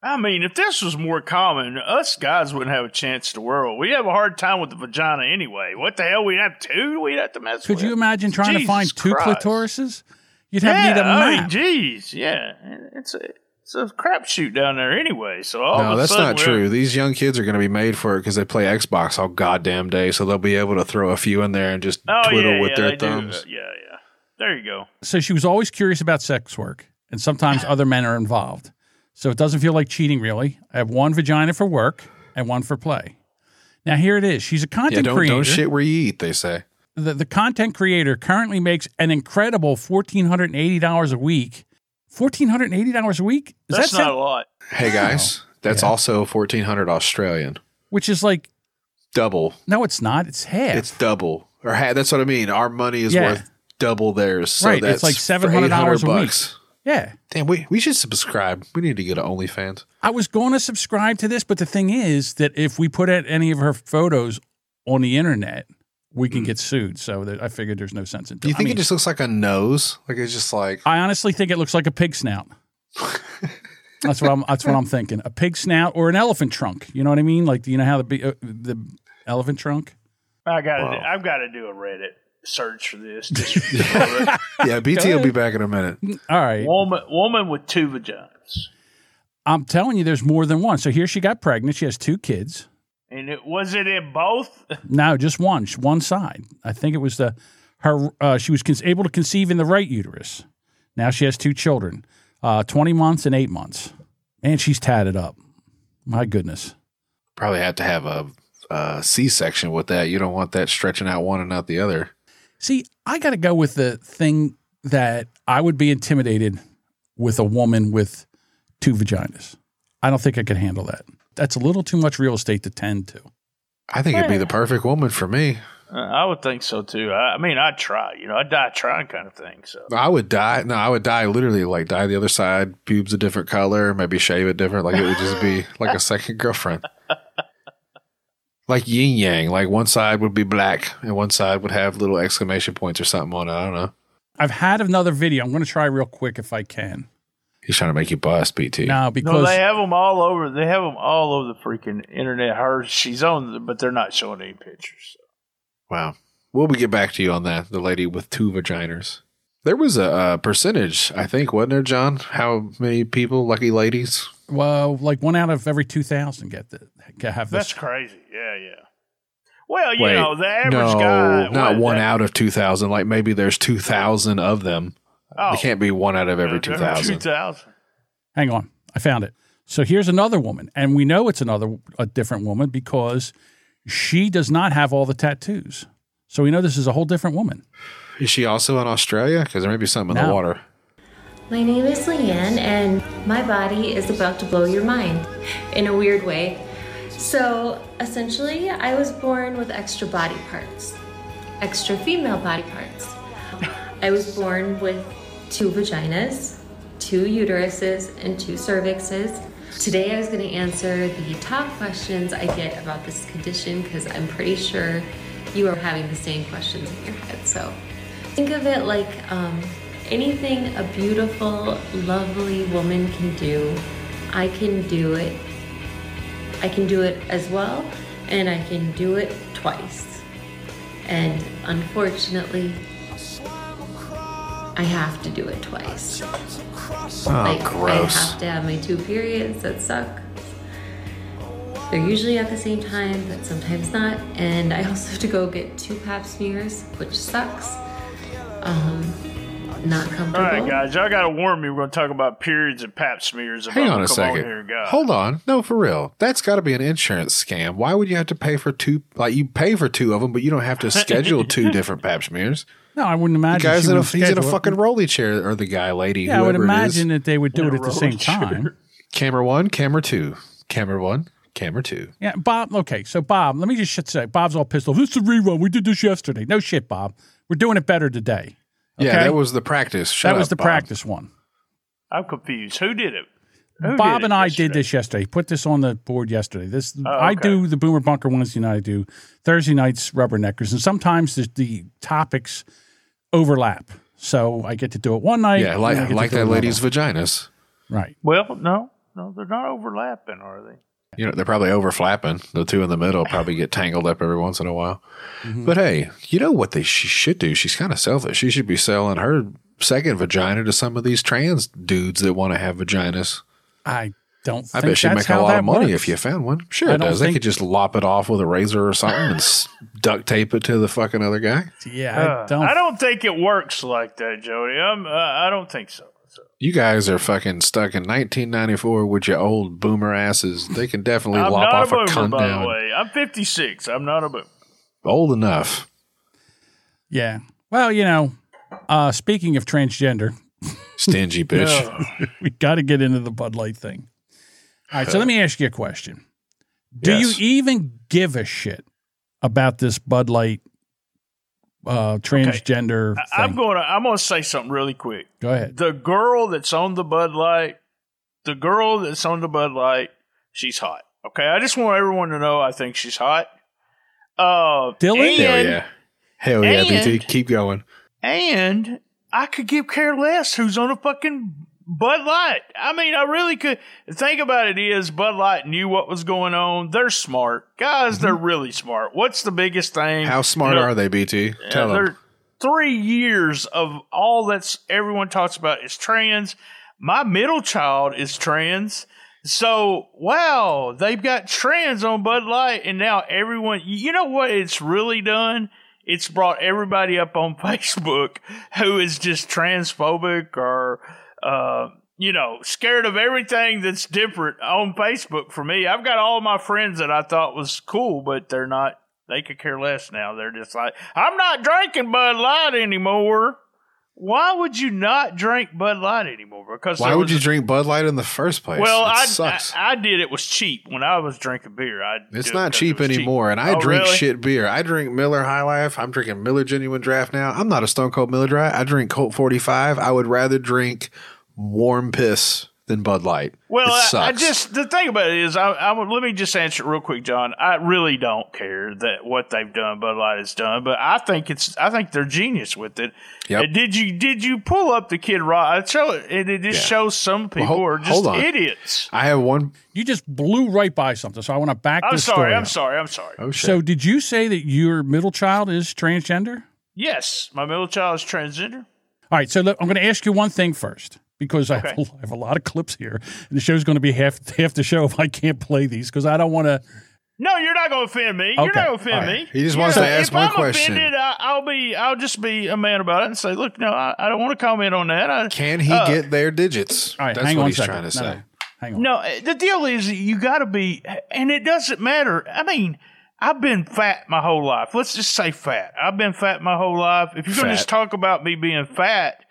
I mean, if this was more common, us guys wouldn't have a chance to world. We have a hard time with the vagina anyway. What the hell? We'd have two. We'd have to mess with. Could with. you imagine trying to find two Christ. clitorises? You'd have to need a Yeah, I mean, geez, yeah, it's a it's a crapshoot down there anyway. So all No, a that's sudden not true. These young kids are going to be made for it because they play Xbox all goddamn day, so they'll be able to throw a few in there and just Oh twiddle yeah, with yeah, their they do. thumbs. Yeah, yeah. There you go. so she was always curious about sex work, and sometimes <sighs> other men are involved. So it doesn't feel like cheating, really. I have one vagina for work and one for play. Now here it is. She's a Yeah, content don't creator. don't shit where you eat. They say. The, the content creator currently makes an incredible fourteen hundred and eighty dollars a week. Fourteen hundred and eighty dollars a week. Does That's that not sound, a lot. Hey guys, that's Yeah. also fourteen hundred Australian. which is like Double. no, it's not. It's half. It's double. Or ha- that's what I mean. Our money is Yeah. worth double theirs. So Right, it's like $700 a week. Bucks. yeah. Damn, we we should subscribe. We need to get an OnlyFans. I was going to subscribe to this, but the thing is that if we put out any of her photos on the internet, we can get sued. So that I figured there's no sense in. Doing it. Do you I think mean, it just looks like a nose? Like it's just like I honestly think it looks like a pig snout. <laughs> that's what I'm. That's what I'm thinking. A pig snout or an elephant trunk. You know what I mean? Like, do you know how the uh, the elephant trunk? I got to. Wow. I've got to do a Reddit search for this. Just <laughs> yeah. BT will be back in a minute. All right, woman, woman with two vaginas, I'm telling you, there's more than one. So here she got pregnant. She has two kids. and it was it in both. No, just one, one side. I think it was the her. Uh, she was con- able to conceive in the right uterus. Now she has two children, uh, twenty months and eight months, and she's tatted up. My goodness. Probably have to have a, a C-section with that. You don't want that stretching out one and not the other. See, I got to go with the thing that I would be intimidated with a woman with two vaginas. I don't think I could handle that. That's a little too much real estate to tend to. I think it'd be the perfect woman for me. Uh, I would think so too. I, I mean, I'd try. You know, I'd die trying, kind of thing. So I would die. No, I would die literally like dye the other side, pubes a different color, maybe shave it different. Like it would just be <laughs> like a second girlfriend. Like yin yang. Like one side would be black and one side would have little exclamation points or something on it. I don't know. I've had another video. I'm going to try real quick if I can. He's trying to make you bust, BT. Now, no, because no, they have them all over. They have them all over the freaking internet. Her, she's on, the, but they're not showing any pictures. So. Wow. We'll get back to you on that. The lady with two vaginas. There was a, uh percentage, I think, wasn't there, John? How many people, lucky ladies? Well, like one out of every 2,000 get the have this. That's crazy. Yeah, yeah. Well, you Wait, know, the average no, guy. not what, one that- out of 2,000. Like maybe there's 2,000 of them. Oh, It can't be one out of every uh, 2,000. 2,000. Hang on, I found it. So here's another woman, and we know it's another a different woman because she does not have all the tattoos. So we know this is a whole different woman. Is she also in Australia? Because there may be something in the water. My name is Leanne, and my body is about to blow your mind in a weird way. So, essentially, I was born with extra body parts, extra female body parts. I was born with two vaginas, two uteruses, and two cervixes. Today, I was going to answer the top questions I get about this condition because I'm pretty sure you are having the same questions in your head. So think of it like um, anything a beautiful, lovely woman can do, I can do it. I can do it as well, and I can do it twice. And unfortunately, I have to do it twice. Oh, like I have to have my two periods that suck. They're usually at the same time, but sometimes not. And I also have to go get two pap smears, which sucks. Um, not All comfortable. right, guys, y'all got to warn me. We're going to talk about periods and pap smears. if Hang I'm on a come second. here. Hold on. No, for real. That's got to be an insurance scam. Why would you have to pay for two? Like you pay for two of them, but you don't have to schedule <laughs> two different pap smears. No, I wouldn't The imagine. guy's in a, he's in a fucking rolly chair, or the guy, lady, Yeah, I would imagine that they would do In it at the same chair. time. Camera one, camera two, camera one, camera two. Yeah, Bob. Okay, so Bob, let me just shit say. Bob's all pissed off. This is a rerun. We did this yesterday. No shit, Bob. We're doing it better today. Yeah, that was the practice. Shut that was up, the Bob. practice one. I'm confused. Who did it? Who Bob did and it I yesterday? did this yesterday. Put this on the board yesterday. This Oh, I okay. do the Boomer Bunker Wednesday night. I do Thursday nights Rubberneckers, and sometimes the, the topics overlap. So I get to do it one night. Yeah, like like that lady's one. vaginas. right. Well, no, no, they're not overlapping, are they? You know, they're probably over flapping. The two in the middle probably get tangled up every once in a while. But hey, you know what they she should do? She's kind of selfish. She should be selling her second vagina to some of these trans dudes that want to have vaginas. I don't. I bet she'd make a lot of money works. if you found one. Sure, I it don't does. They could just lop it off with a razor or something and s- duct tape it to the fucking other guy. Yeah, Uh, I don't. I don't think it works like that, Jodie. I'm, uh, I don't think so. So. You guys are fucking stuck in 1994 with your old boomer asses. They can definitely I'm lop not off a a, cunt by down. the way. I'm 56. I'm not a boomer. Old enough. Yeah. Well, you know, uh, speaking of transgender, Stingy <laughs> bitch. we got to get into the Bud Light thing. All right, so let me ask you a question. Do Yes. you even give a shit about this Bud Light uh, transgender I- I'm going to I'm going to say something really quick. Go ahead. The girl that's on the Bud Light, the girl that's on the Bud Light, she's hot. Okay, I just want everyone to know I think she's hot. Uh, Dylan? Hell and- yeah. Hell yeah, and- BT. Keep going. And I could give care less who's on a fucking Bud Light. I mean, I really could. think about it is, Bud Light knew what was going on. They're smart. Guys, they're really smart. What's the biggest thing? Mm-hmm. How smart You know, are they, BT? Tell them. Three years of all that's everyone talks about is trans. My middle child is trans. So, wow, they've got trans on Bud Light, and now everyone, you know what it's really done? It's brought everybody up on <laughs> Facebook who is just transphobic or, uh, you know, scared of everything that's different on Facebook for me. I've got all my friends that I thought was cool, but they're not, they could care less now. They're just like, I'm not drinking Bud Light anymore. Why would you not drink Bud Light anymore? Because Why would you a- drink Bud Light in the first place? well, it I, I sucks. I did. It was cheap when I was drinking beer. I it's not it cheap it anymore, and I Oh, drink really? shit beer. I drink Miller High Life. I'm drinking Miller Genuine Draft now. I'm not a Stone Cold Miller Dry. I drink Colt 45. I would rather drink warm piss than Bud Light. Well, it I, sucks. I just the thing about it is, I, I would- let me just answer it real quick, John. I really don't care that what they've done, Bud Light has done, but I think it's I think they're genius with it. Yep. Uh, Did you did you pull up the Kid Rock? I show it. It, it just Yeah. shows some people hol- are just idiots. I have one You just blew right by something, so I want to back I'm this sorry. story I'm up. sorry. I'm sorry. Oh shit! So, did you say that your middle child is transgender? Yes, my middle child is transgender. All right, so look, I'm going to ask you one thing first because I, have, Okay. I have a lot of clips here, and the show's going to be half half the show if I can't play these because I don't want to. No, you're not going to offend me. You're not going to offend All right. me. He just You wants know, to ask if one I'm question. Offended, I, I'll be. I'll just be a man about it and say, look, no, I, I don't want to comment on that. I, Can he uh, get their digits? All right, That's hang what on he's second. trying to No, say. no, hang on. No, the deal is you got to be, and it doesn't matter. I mean, I've been fat my whole life. Let's just say fat. I've been fat my whole life. If you're going to just talk about me being fat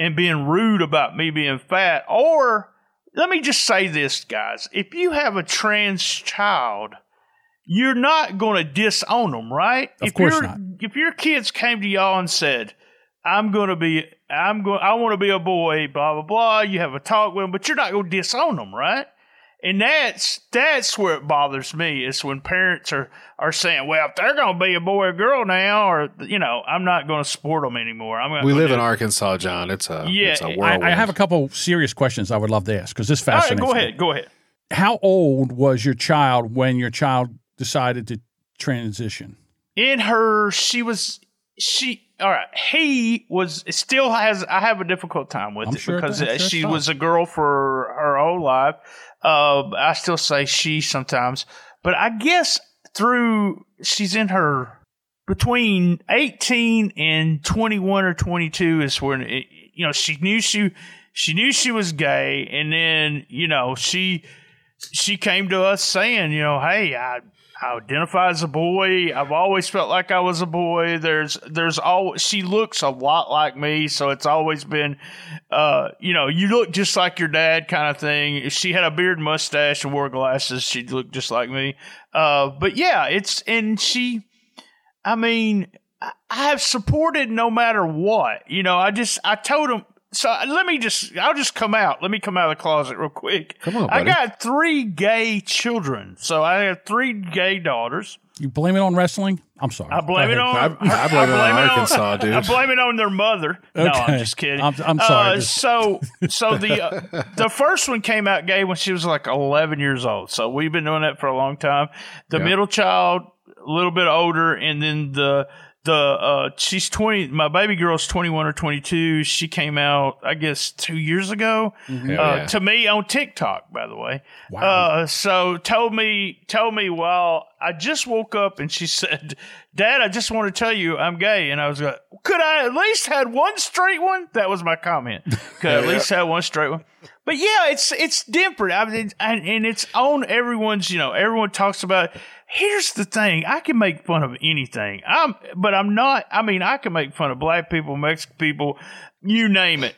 and being rude about me being fat, or let me just say this, guys: if you have a trans child. You're not going to disown them, right? Of if course not. If your kids came to y'all and said, "I'm going to be, I'm going, I want to be a boy," blah blah blah. You have a talk with them, but you're not going to disown them, right? And that's that's where it bothers me is when parents are are saying, "Well, if they're going to be a boy or girl now, or you know, I'm not going to support them anymore." I'm going. We live in Arkansas, John. It's a Yeah, it's a I- whirlwind. I, I have a couple serious questions I would love to ask because this All right, fascinates go me. ahead, go ahead. How old was your child when your child decided to transition? in her she was she all right he was still has i have a difficult time with I'm it sure because does. I'm uh, sure she was a girl for her whole life uh, i still say she sometimes but i guess through she's in her between 18 and 21 or 22 is when it, you know she knew she she knew she was gay and then you know she she came to us saying you know hey i I identify as a boy. I've always felt like I was a boy. There's, there's always, she looks a lot like me. So it's always been, uh, you know, you look just like your dad kind of thing. If she had a beard mustache and wore glasses, she'd look just like me. Uh, but yeah, it's, and she, I mean, I have supported no matter what. You know, I just, I told him, so let me just, I'll just come out. Let me come out of the closet real quick. Come on, buddy. I got three gay children. So I have three gay daughters. You blame it on wrestling? I'm sorry. I blame it on. I- I blame it on Arkansas, dude. I blame it on their mother. No, I'm Okay. just kidding. I'm- I'm sorry. Uh, so, so the uh, the first one came out gay when she was like 11 years old. So we've been doing that for a long time. The Yeah. middle child, a little bit older, and then the the uh, she's 20. My baby girl's 21 or 22. She came out, I guess, two years ago. Hell Uh, yeah. To me on TikTok, by the way. Wow. Uh, so told me, told me, well, I just woke up and she <laughs> said, Dad, I just want to tell you I'm gay. And I was like, could I at least had one straight one? That was my comment. Could I at <laughs> least have one straight one? But yeah, it's, it's different. I mean, and, and it's on everyone's, you know, everyone talks about, here's the thing. I can make fun of anything. I'm, but I'm not, I mean, I can make fun of black people, Mexican people, you name it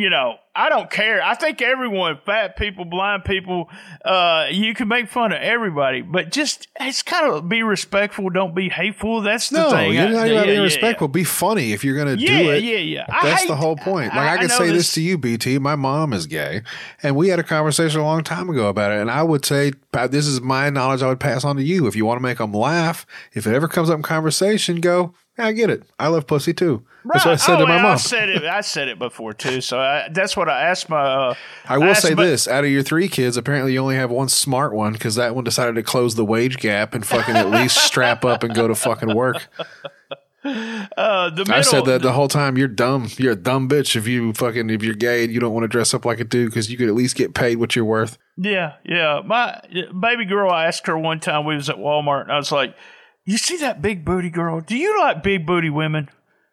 you know, I don't care. I think everyone, fat people, blind people, uh, you can make fun of everybody, but just it's kind of be respectful. Don't be hateful. That's the no, thing. you're I- not yeah, being yeah, respectful. Be funny if you're going to Yeah, do it. yeah, yeah. I That's hate- the whole point. Like I- I, I could say this. this- to you, BT. My mom is gay, and we had a conversation a long time ago about it. And I would say this is my knowledge. I would pass on to you if you want to make them laugh. If it ever comes up in conversation, go. "Yeah, I get it. I love pussy too. That's what I said oh, to my yeah, mom. I said it. I said it before too. So I, that's what I asked my. Uh, I will asked say my- this: out of your three kids, apparently you only have one smart one because that one decided to close the wage gap and fucking at least strap up and go to fucking work. <laughs> Uh, the middle, I said that the whole time. You're dumb. You're a dumb bitch if you fucking if you're gay and you don't want to dress up like a dude because you could at least get paid what you're worth. Yeah, yeah. My baby girl, I asked her one time, we was at Walmart, and I was like, You see that big booty girl? Do you like big booty women?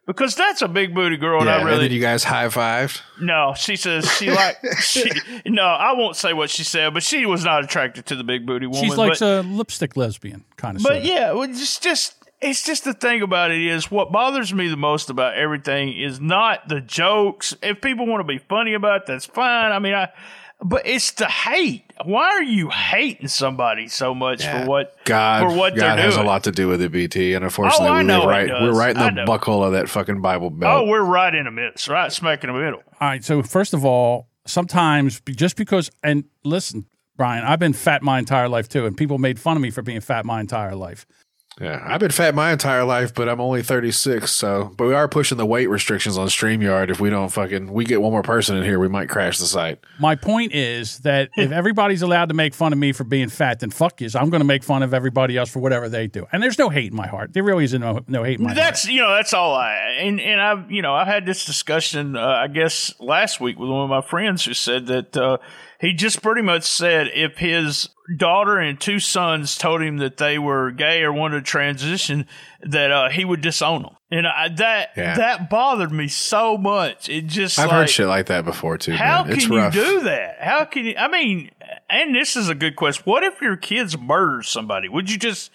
Because that's a big booty girl, and Yeah, I and really then you guys high fived. no. She says she <laughs> like she no. I won't say what she said, but she was not attracted to the big booty woman. She's like but, a lipstick lesbian kind of. but yeah, well, it's just it's just the thing about it is what bothers me the most about everything is not the jokes. If people want to be funny about it, that's fine. I mean, I. But it's the hate. Why are you hating somebody so much for what God, for what God they're has doing? a lot to do with it, BT. And unfortunately, Oh, we know right, we're right in the buckle of that fucking Bible belt. Oh, we're right in the midst, right smack in the middle. All right. So first of all, sometimes just because, and listen, Brian, I've been fat my entire life too, and people made fun of me for being fat my entire life. Yeah, I've been fat my entire life, but I'm only 36. So, but we are pushing the weight restrictions on Streamyard. If we don't fucking, we get one more person in here, we might crash the site. My point is that if everybody's allowed to make fun of me for being fat, then fuck you. I'm going to make fun of everybody else for whatever they do. And there's no hate in my heart. There really is no, no hate in my heart. That's you know that's all I and and I've you know I've had this discussion uh, I guess last week with one of my friends who said that uh, he just pretty much said if his daughter and two sons told him that they were gay or wanted to transition that uh, he would disown them and I, that Yeah. that bothered me so much it just I've like, heard shit like that before too. how man. It's can you do that? How can you? I mean, and this is a good question. What if your kids murder somebody? Would you just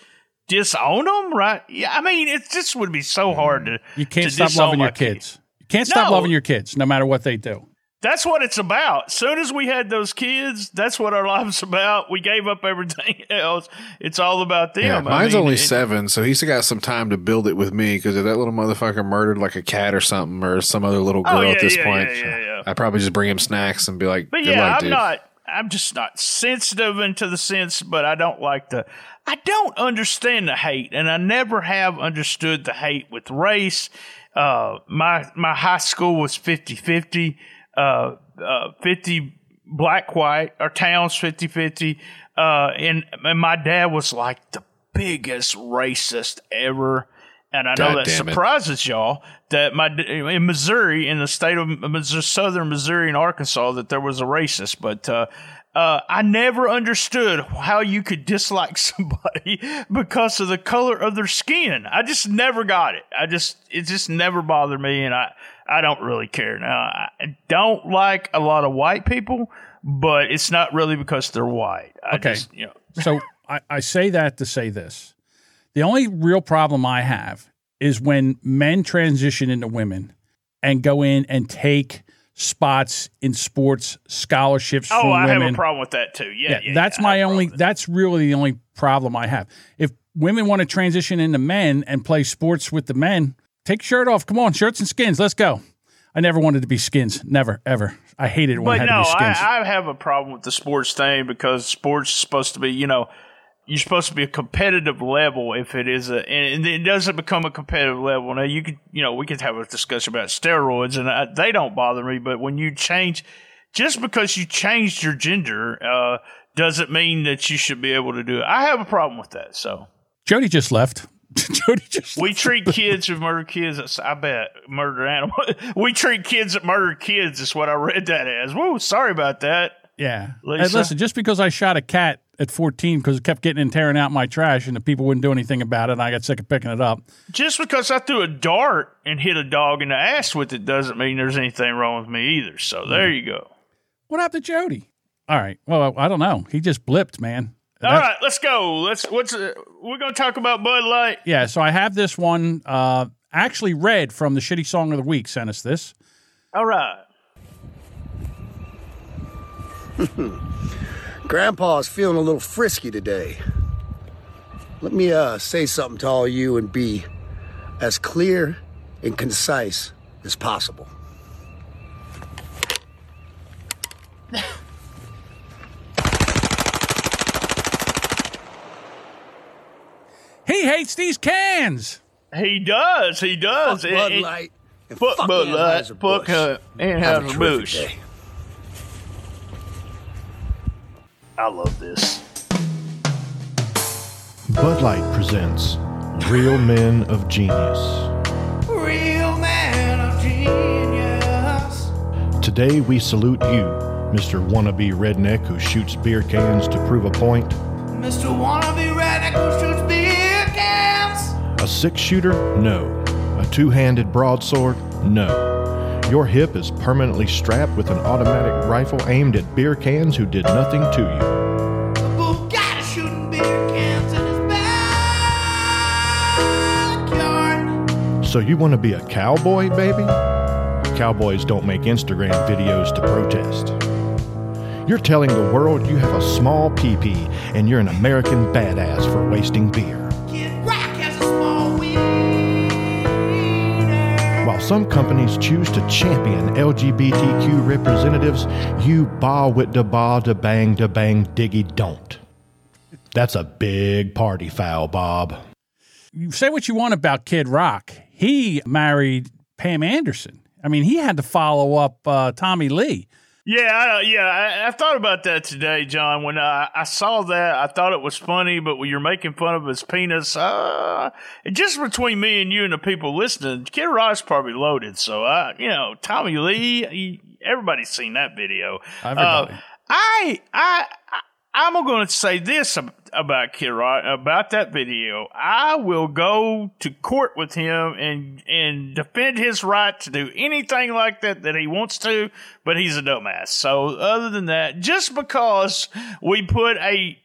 disown them? Right? Yeah. I mean, it just would be so hard to. you can't to stop loving my your kids. You can't stop No. loving your kids, no matter what they do. That's what it's about. Soon as we had those kids, that's what our <laughs> life's about. We gave up everything <laughs> else. It's all about them. Yeah, I mine's mean, only it- seven, so he's got some time to build it with me. Because if that little motherfucker murdered like a cat or something, or some other little girl Oh, yeah, at this yeah, point, yeah. I'd probably just bring him snacks and be like, But yeah, luck, I'm dude." not. I'm just not sensitive into the sense, but I don't like the. I don't understand the hate, and I never have understood the hate with race. Uh, my my high school was 50-50, uh, uh, 50 black white, our town's 50-50. Uh, and, and my dad was like the biggest racist ever. And I know God that damn it. surprises y'all that my in Missouri, in the state of Missouri, southern Missouri and Arkansas, that there was a racist. But uh, uh, I never understood how you could dislike <laughs> somebody because of the color of their skin. I just never got it. I just it just never bothered me, and I I don't really care now. I don't like a lot of white people, but it's not really because they're white. I Okay. just, you know. <laughs> so I, I say that to say this. The only real problem I have is when men transition into women and go in and take spots in sports scholarships Oh, for I women. have a problem with that too. Yeah, yeah, yeah, that's yeah, my only. problem with that. That's really the only problem I have. If women want to transition into men and play sports with the men, take shirt off. Come on, shirts and skins. Let's go. I never wanted to be skins. Never, ever. I hated it when But I had no, to be skins. I, I have a problem with the sports thing because sports is supposed to be, you know, you're supposed to be a competitive level if it is a, and, and it doesn't become a competitive level. Now you could, you know, we could have a discussion about steroids, and I, they don't bother me. But when you change, just because you changed your gender, uh, doesn't mean that you should be able to do it. I have a problem with that. So Jodie just left. <laughs> Jodie just. we treat kids who murder kids. I bet murder animals. <laughs> we treat kids that murder kids. Is what I read that as. Whoa, sorry about that. Yeah. Lisa? Hey, listen, just because I shot a cat at 14 because it kept getting and tearing out my trash and the people wouldn't do anything about it, and I got sick of picking it up. just because I threw a dart and hit a dog in the ass with it doesn't mean there's anything wrong with me either. So there you go. What happened to Jodie? All right. Well, I don't know. He just blipped, man. All That- right, let's go. Let's. What's uh, we're gonna talk about Bud Light? Yeah. So I have this one. Uh, actually, read from the Shitty Song of the Week sent us this. All right. <laughs> Grandpa's feeling a little frisky today. Let me uh, say something to all you and be as clear and concise as possible. He hates these cans. He does. He does. Fuck Bud Light and Fuck fuck Bud Light. Anheuser-Busch. Fuck uh, Have a Anheuser-Busch. I love this. Bud Light presents Real Men of Genius. Real man of genius. Today we salute you, Mr. Wannabe Redneck who shoots beer cans to prove a point. Mr. Wannabe Redneck who shoots beer cans. A six shooter? No. A two handed broadsword? No. Your hip is permanently strapped with an automatic rifle aimed at beer cans who did nothing to you. The Bugatti shooting beer cans in his backyard. So you want to be a cowboy, baby? Cowboys don't make Instagram videos to protest. You're telling the world you have a small pee and you're an American badass for wasting beer. Some companies choose to champion LGBTQ representatives, you ba with da ba da bang da bang diggy don't. That's a big party foul, Bob. You say what you want about Kid Rock. He married Pam Anderson. I mean, he had to follow up uh, Tommy Lee. Yeah, I, yeah. I, I thought about that today, John. When I, I saw that, I thought it was funny. But when you're making fun of his penis, uh, just between me and you and the people listening, Kid Rock's probably loaded. So, I, you know, Tommy Lee, he, everybody's seen that video. Everybody. Uh, I, I, I, I'm going to say this about Rock about that video. I will go to court with him and and defend his right to do anything like that that he wants to. But he's a dumbass. So other than that, just because we put a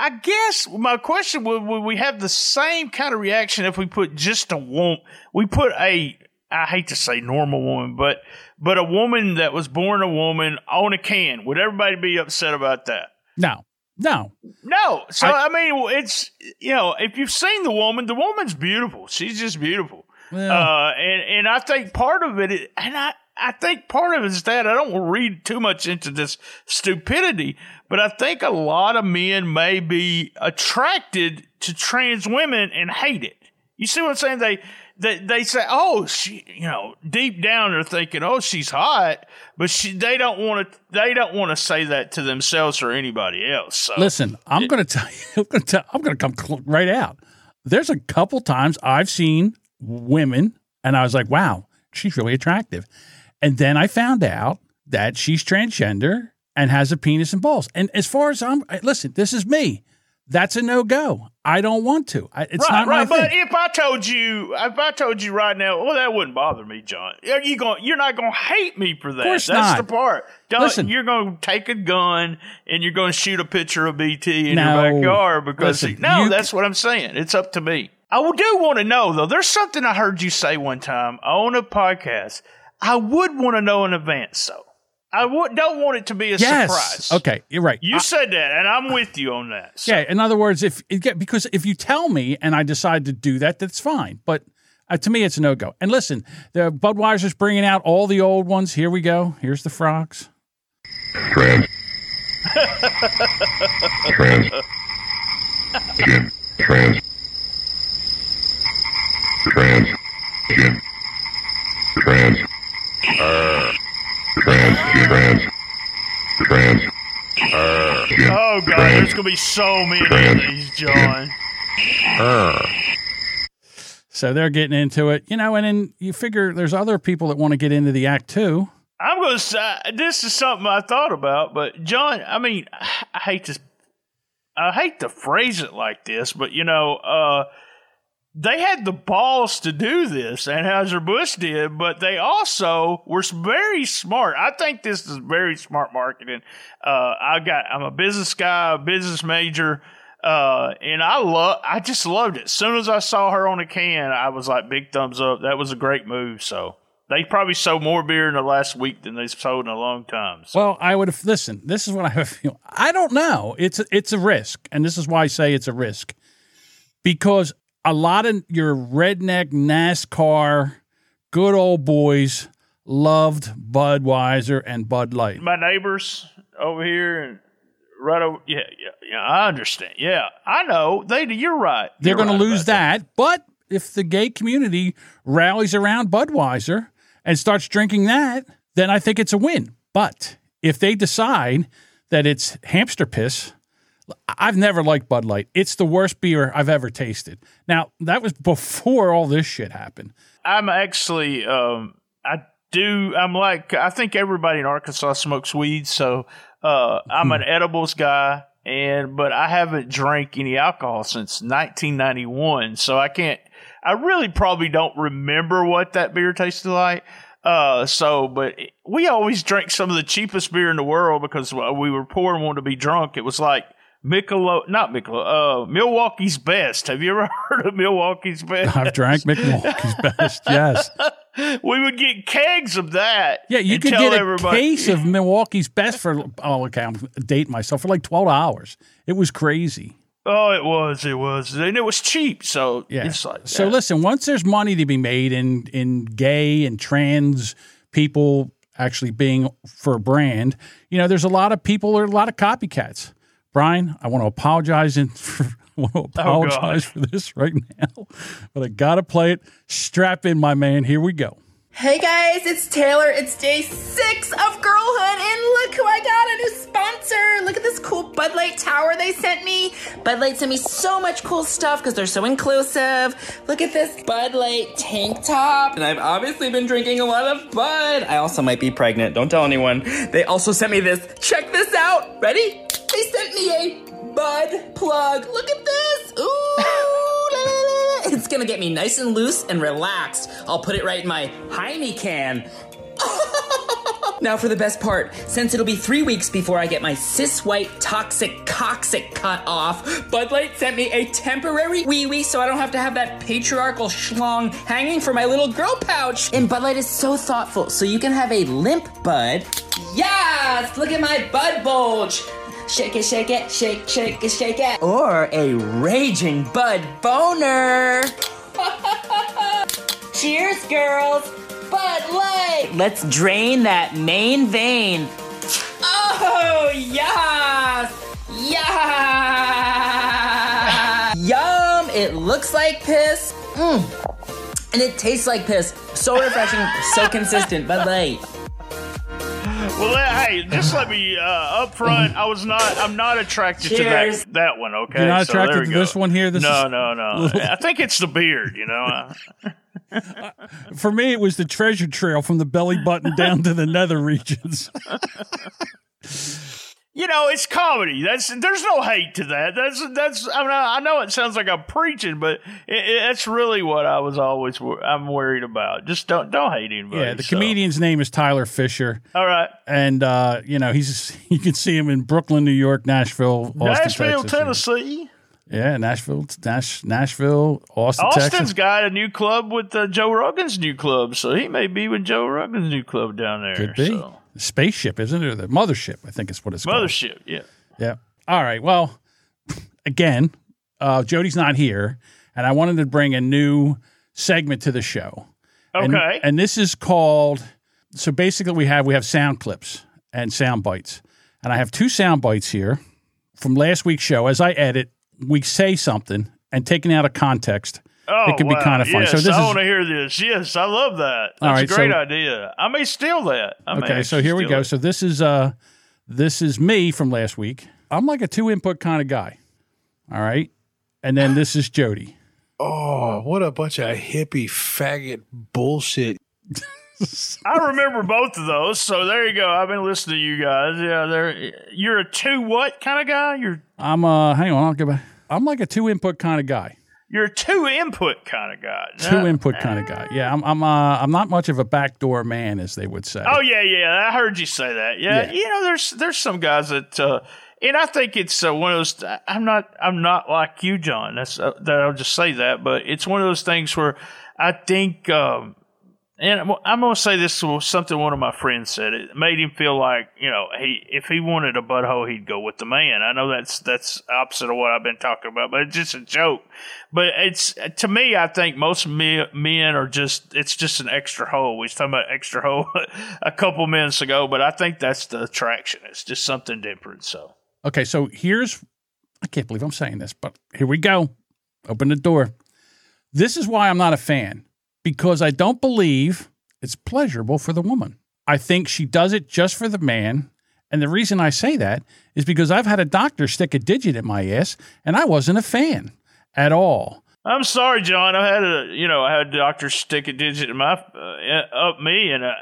I guess my question would, would we have the same kind of reaction if we put just a woman? We put a, I hate to say normal woman, but but a woman that was born a woman on a can. Would everybody be upset about that? No, no. No. So I- I, mean, it's you know, if you've seen the woman, the woman's beautiful. She's just beautiful. Well- Uh, and and I think part of it, is, and I I think part of it is that I don't read too much into this stupidity, but I think a lot of men may be attracted to trans women and hate it. You see what I'm saying? They they they say, "Oh, she," you know, deep down they're thinking, "Oh, she's hot," but she, they don't want to. They don't want to say that to themselves or anybody else. So Listen, I'm going to tell you. <laughs> I'm going to. I'm going to come cl- right out. There's a couple times I've seen women, and I was like, "Wow, she's really attractive," and then I found out that she's transgender and has a penis and balls. And as far as I'm, listen, this is me. That's a no go. I don't want to. I, it's right, not right. my But thing. if I told you, if I told you right now, well, that wouldn't bother me, John. Are you going? You're not going to hate me for that. Of course That's not. the part. Don't, Listen. you're going to take a gun and you're going to shoot a picture of BT in No. your backyard because Listen, no, that's what I'm saying. It's up to me. I do want to know though. There's something I heard you say one time on a podcast. I would want to know in advance, though. I don't want it to be a yes. surprise. Okay, you're right. You said that, and I'm with you on that. So- Yeah, in other words, if it because if you tell me and I decide to do that, that's fine. But uh, to me, it's a no go. And listen, the Budweiser's bringing out all the old ones. Here we go. Here's the frogs. Trans. Trans. Gin. Trans. Trans. Gin. Trans. Uh. Trans. Gin. Trans. Trans. Uh. Oh God, Trans. there's gonna be so many Trans. of these, John. Uh. So they're getting into it, you know. And then you figure there's other people that want to get into the act too. I'm gonna say this is something I thought about, but John, I mean, <sighs> I hate to, I hate to phrase it like this, but you know, uh, they had the balls to do this, Anheuser Busch did, but they also were very smart. I think this is very smart marketing. Uh, I got, I'm a business guy, a business major. Uh, and I love, I just loved it. As soon as I saw her on a can, I was like, big thumbs up. That was a great move. So they probably sold more beer in the last week than they've sold in a long time. So, Well, I would have listen. This is what I <laughs> feel. I don't know. It's a, it's a risk, and this is why I say it's a risk because a lot of your redneck NASCAR good old boys loved Budweiser and Bud Light. my neighbors over here and right over, yeah, yeah, yeah. I understand. Yeah, I know. They, you're right. They're going right to lose about that. But if the gay community rallies around Budweiser and starts drinking that, then I think it's a win. But if they decide that it's hamster piss, I've never liked Bud Light. It's the worst beer I've ever tasted. Now, that was before all this shit happened. I'm actually, um, I do. I'm like, I think everybody in Arkansas smokes weed, so uh, I'm an edibles guy, and but I haven't drank any alcohol since 1991, so I can't. I really probably don't remember what that beer tasted like. Uh, so, but we always drank some of the cheapest beer in the world because we were poor and wanted to be drunk. It was like Michelob, not Michelob, uh, Milwaukee's Best. Have you ever <laughs> heard of Milwaukee's Best? I've drank Milwaukee's best. Yes. <laughs> we would get kegs of that. Yeah, you could get a everybody- case of Milwaukee's best for, oh, okay, I'm dating myself, for like 12 hours. It was crazy. Oh, it was, it was, and it was cheap. So Yeah. like so listen, once there's money to be made in in gay and trans people actually being for a brand, you know, there's a lot of people, or a lot of copycats. Brian, I want to apologize and for, I want to oh, apologize for this right now, but I got to play it. Strap in, my man. Here we go. Hey guys, it's Taylor. It's day six of girlhood, and look who I got a new sponsor. Look at this cool Bud Light tower they sent me. Bud Light sent me so much cool stuff because they're so inclusive. Look at this Bud Light tank top. And I've obviously been drinking a lot of Bud. I also might be pregnant. Don't tell anyone. They also sent me this. Check this out. Ready? They sent me a Bud plug. Look at this. Ooh. It's gonna get me nice and loose and relaxed. I'll put it right in my Heine can. <laughs> now for the best part. Since it'll be three weeks before I get my cis white toxic coccyx cut off, Bud Light sent me a temporary wee wee so I don't have to have that patriarchal schlong hanging from my little girl pouch. And Bud Light is so thoughtful, so you can have a limp bud. Yes! Look at my bud bulge! Shake it, shake it, shake, shake it, shake it. Or a raging bud boner. <laughs> Cheers, girls. Bud Light. Let's drain that main vein. Oh, yes! Yeah! Yum! It looks like piss. Mmm. And it tastes like piss. So refreshing, so consistent. Bud Light. Well, that- hey, just let me uh, up front. I was not. I'm not attracted Cheers. to that that one. Okay, You're not So attracted we to go. this one here? This no, is- no, no. <laughs> I think it's the beard. You know. <laughs> For me, it was the treasure trail from the belly button down to the nether regions. <laughs> You know, it's comedy. That's there's no hate to that. That's that's. I mean, I know it sounds like I'm preaching, but it, it, that's really what I was always. wor- I'm worried about. Just don't don't hate anybody. yeah, the so. comedian's name is Tyler Fischer. All right, And uh, you know, he's <laughs> you can see him in Brooklyn, New York, Nashville, Austin, Nashville, Texas. Tennessee. Yeah, Nashville, Nash, Nashville, Austin, Austin's Texas. got a new club with uh, Joe Rogan's new club, so he may be with Joe Rogan's new club down there. Could be So. Spaceship, isn't it? Or the mothership, I think is what it's called. Mothership, yeah. Yeah. All right. Well, again, uh, Jodie's not here, and I wanted to bring a new segment to the show. And- Okay. And, this is called. So basically, we have we have sound clips and sound bites, and I have two sound bites here from last week's show. As I edit, we say something and taken out of context. Oh, it can be kind of fun. Yes, so this I want to hear this. Yes, I love that. That's All right, a great so- idea. I may steal that. I okay. So here we go. it. So this is uh, this is me from last week. I'm like a two input kind of guy. All right, and then this is Jodie. <gasps> Oh, what a bunch of hippie faggot bullshit. <laughs> I remember both of those. So there you go. I've been listening to you guys. Yeah, there. You're a two what kind of guy? You're I'm uh, hang on, I'll give a. I'm like a two input kind of guy. You're a two input kind of guy. Two Now- input kind of guy. Yeah, I'm I'm uh, I'm not much of a backdoor man, as they would say. Oh yeah, yeah. I heard you say that. Yeah, Yeah. you know, there's there's some guys that, uh, and I think it's uh, one of those. I'm not I'm not like you, John. That's uh, that I'll just say that, but it's one of those things where I think, um, and I'm- I'm gonna say this was something one of my friends said. It made him feel like you know he if he wanted a butthole, he'd go with the man. I know that's that's opposite of what I've been talking about, but it's just a joke. But it's to me, I think most me, men are just it's just an extra hole. We was talking about extra hole <laughs> a couple minutes ago, but I think that's the attraction. It's just something different. So Okay, so here's I can't believe I'm saying this, but here we go. Open the door. This is why I'm not a fan because I don't believe it's pleasurable for the woman. I think she does it just for the man. And the reason I say that is because I've had a doctor stick a digit in my ass and I wasn't a fan at all. I'm sorry, John. I had a you know I had a doctor stick a digit in my uh, up me, and uh,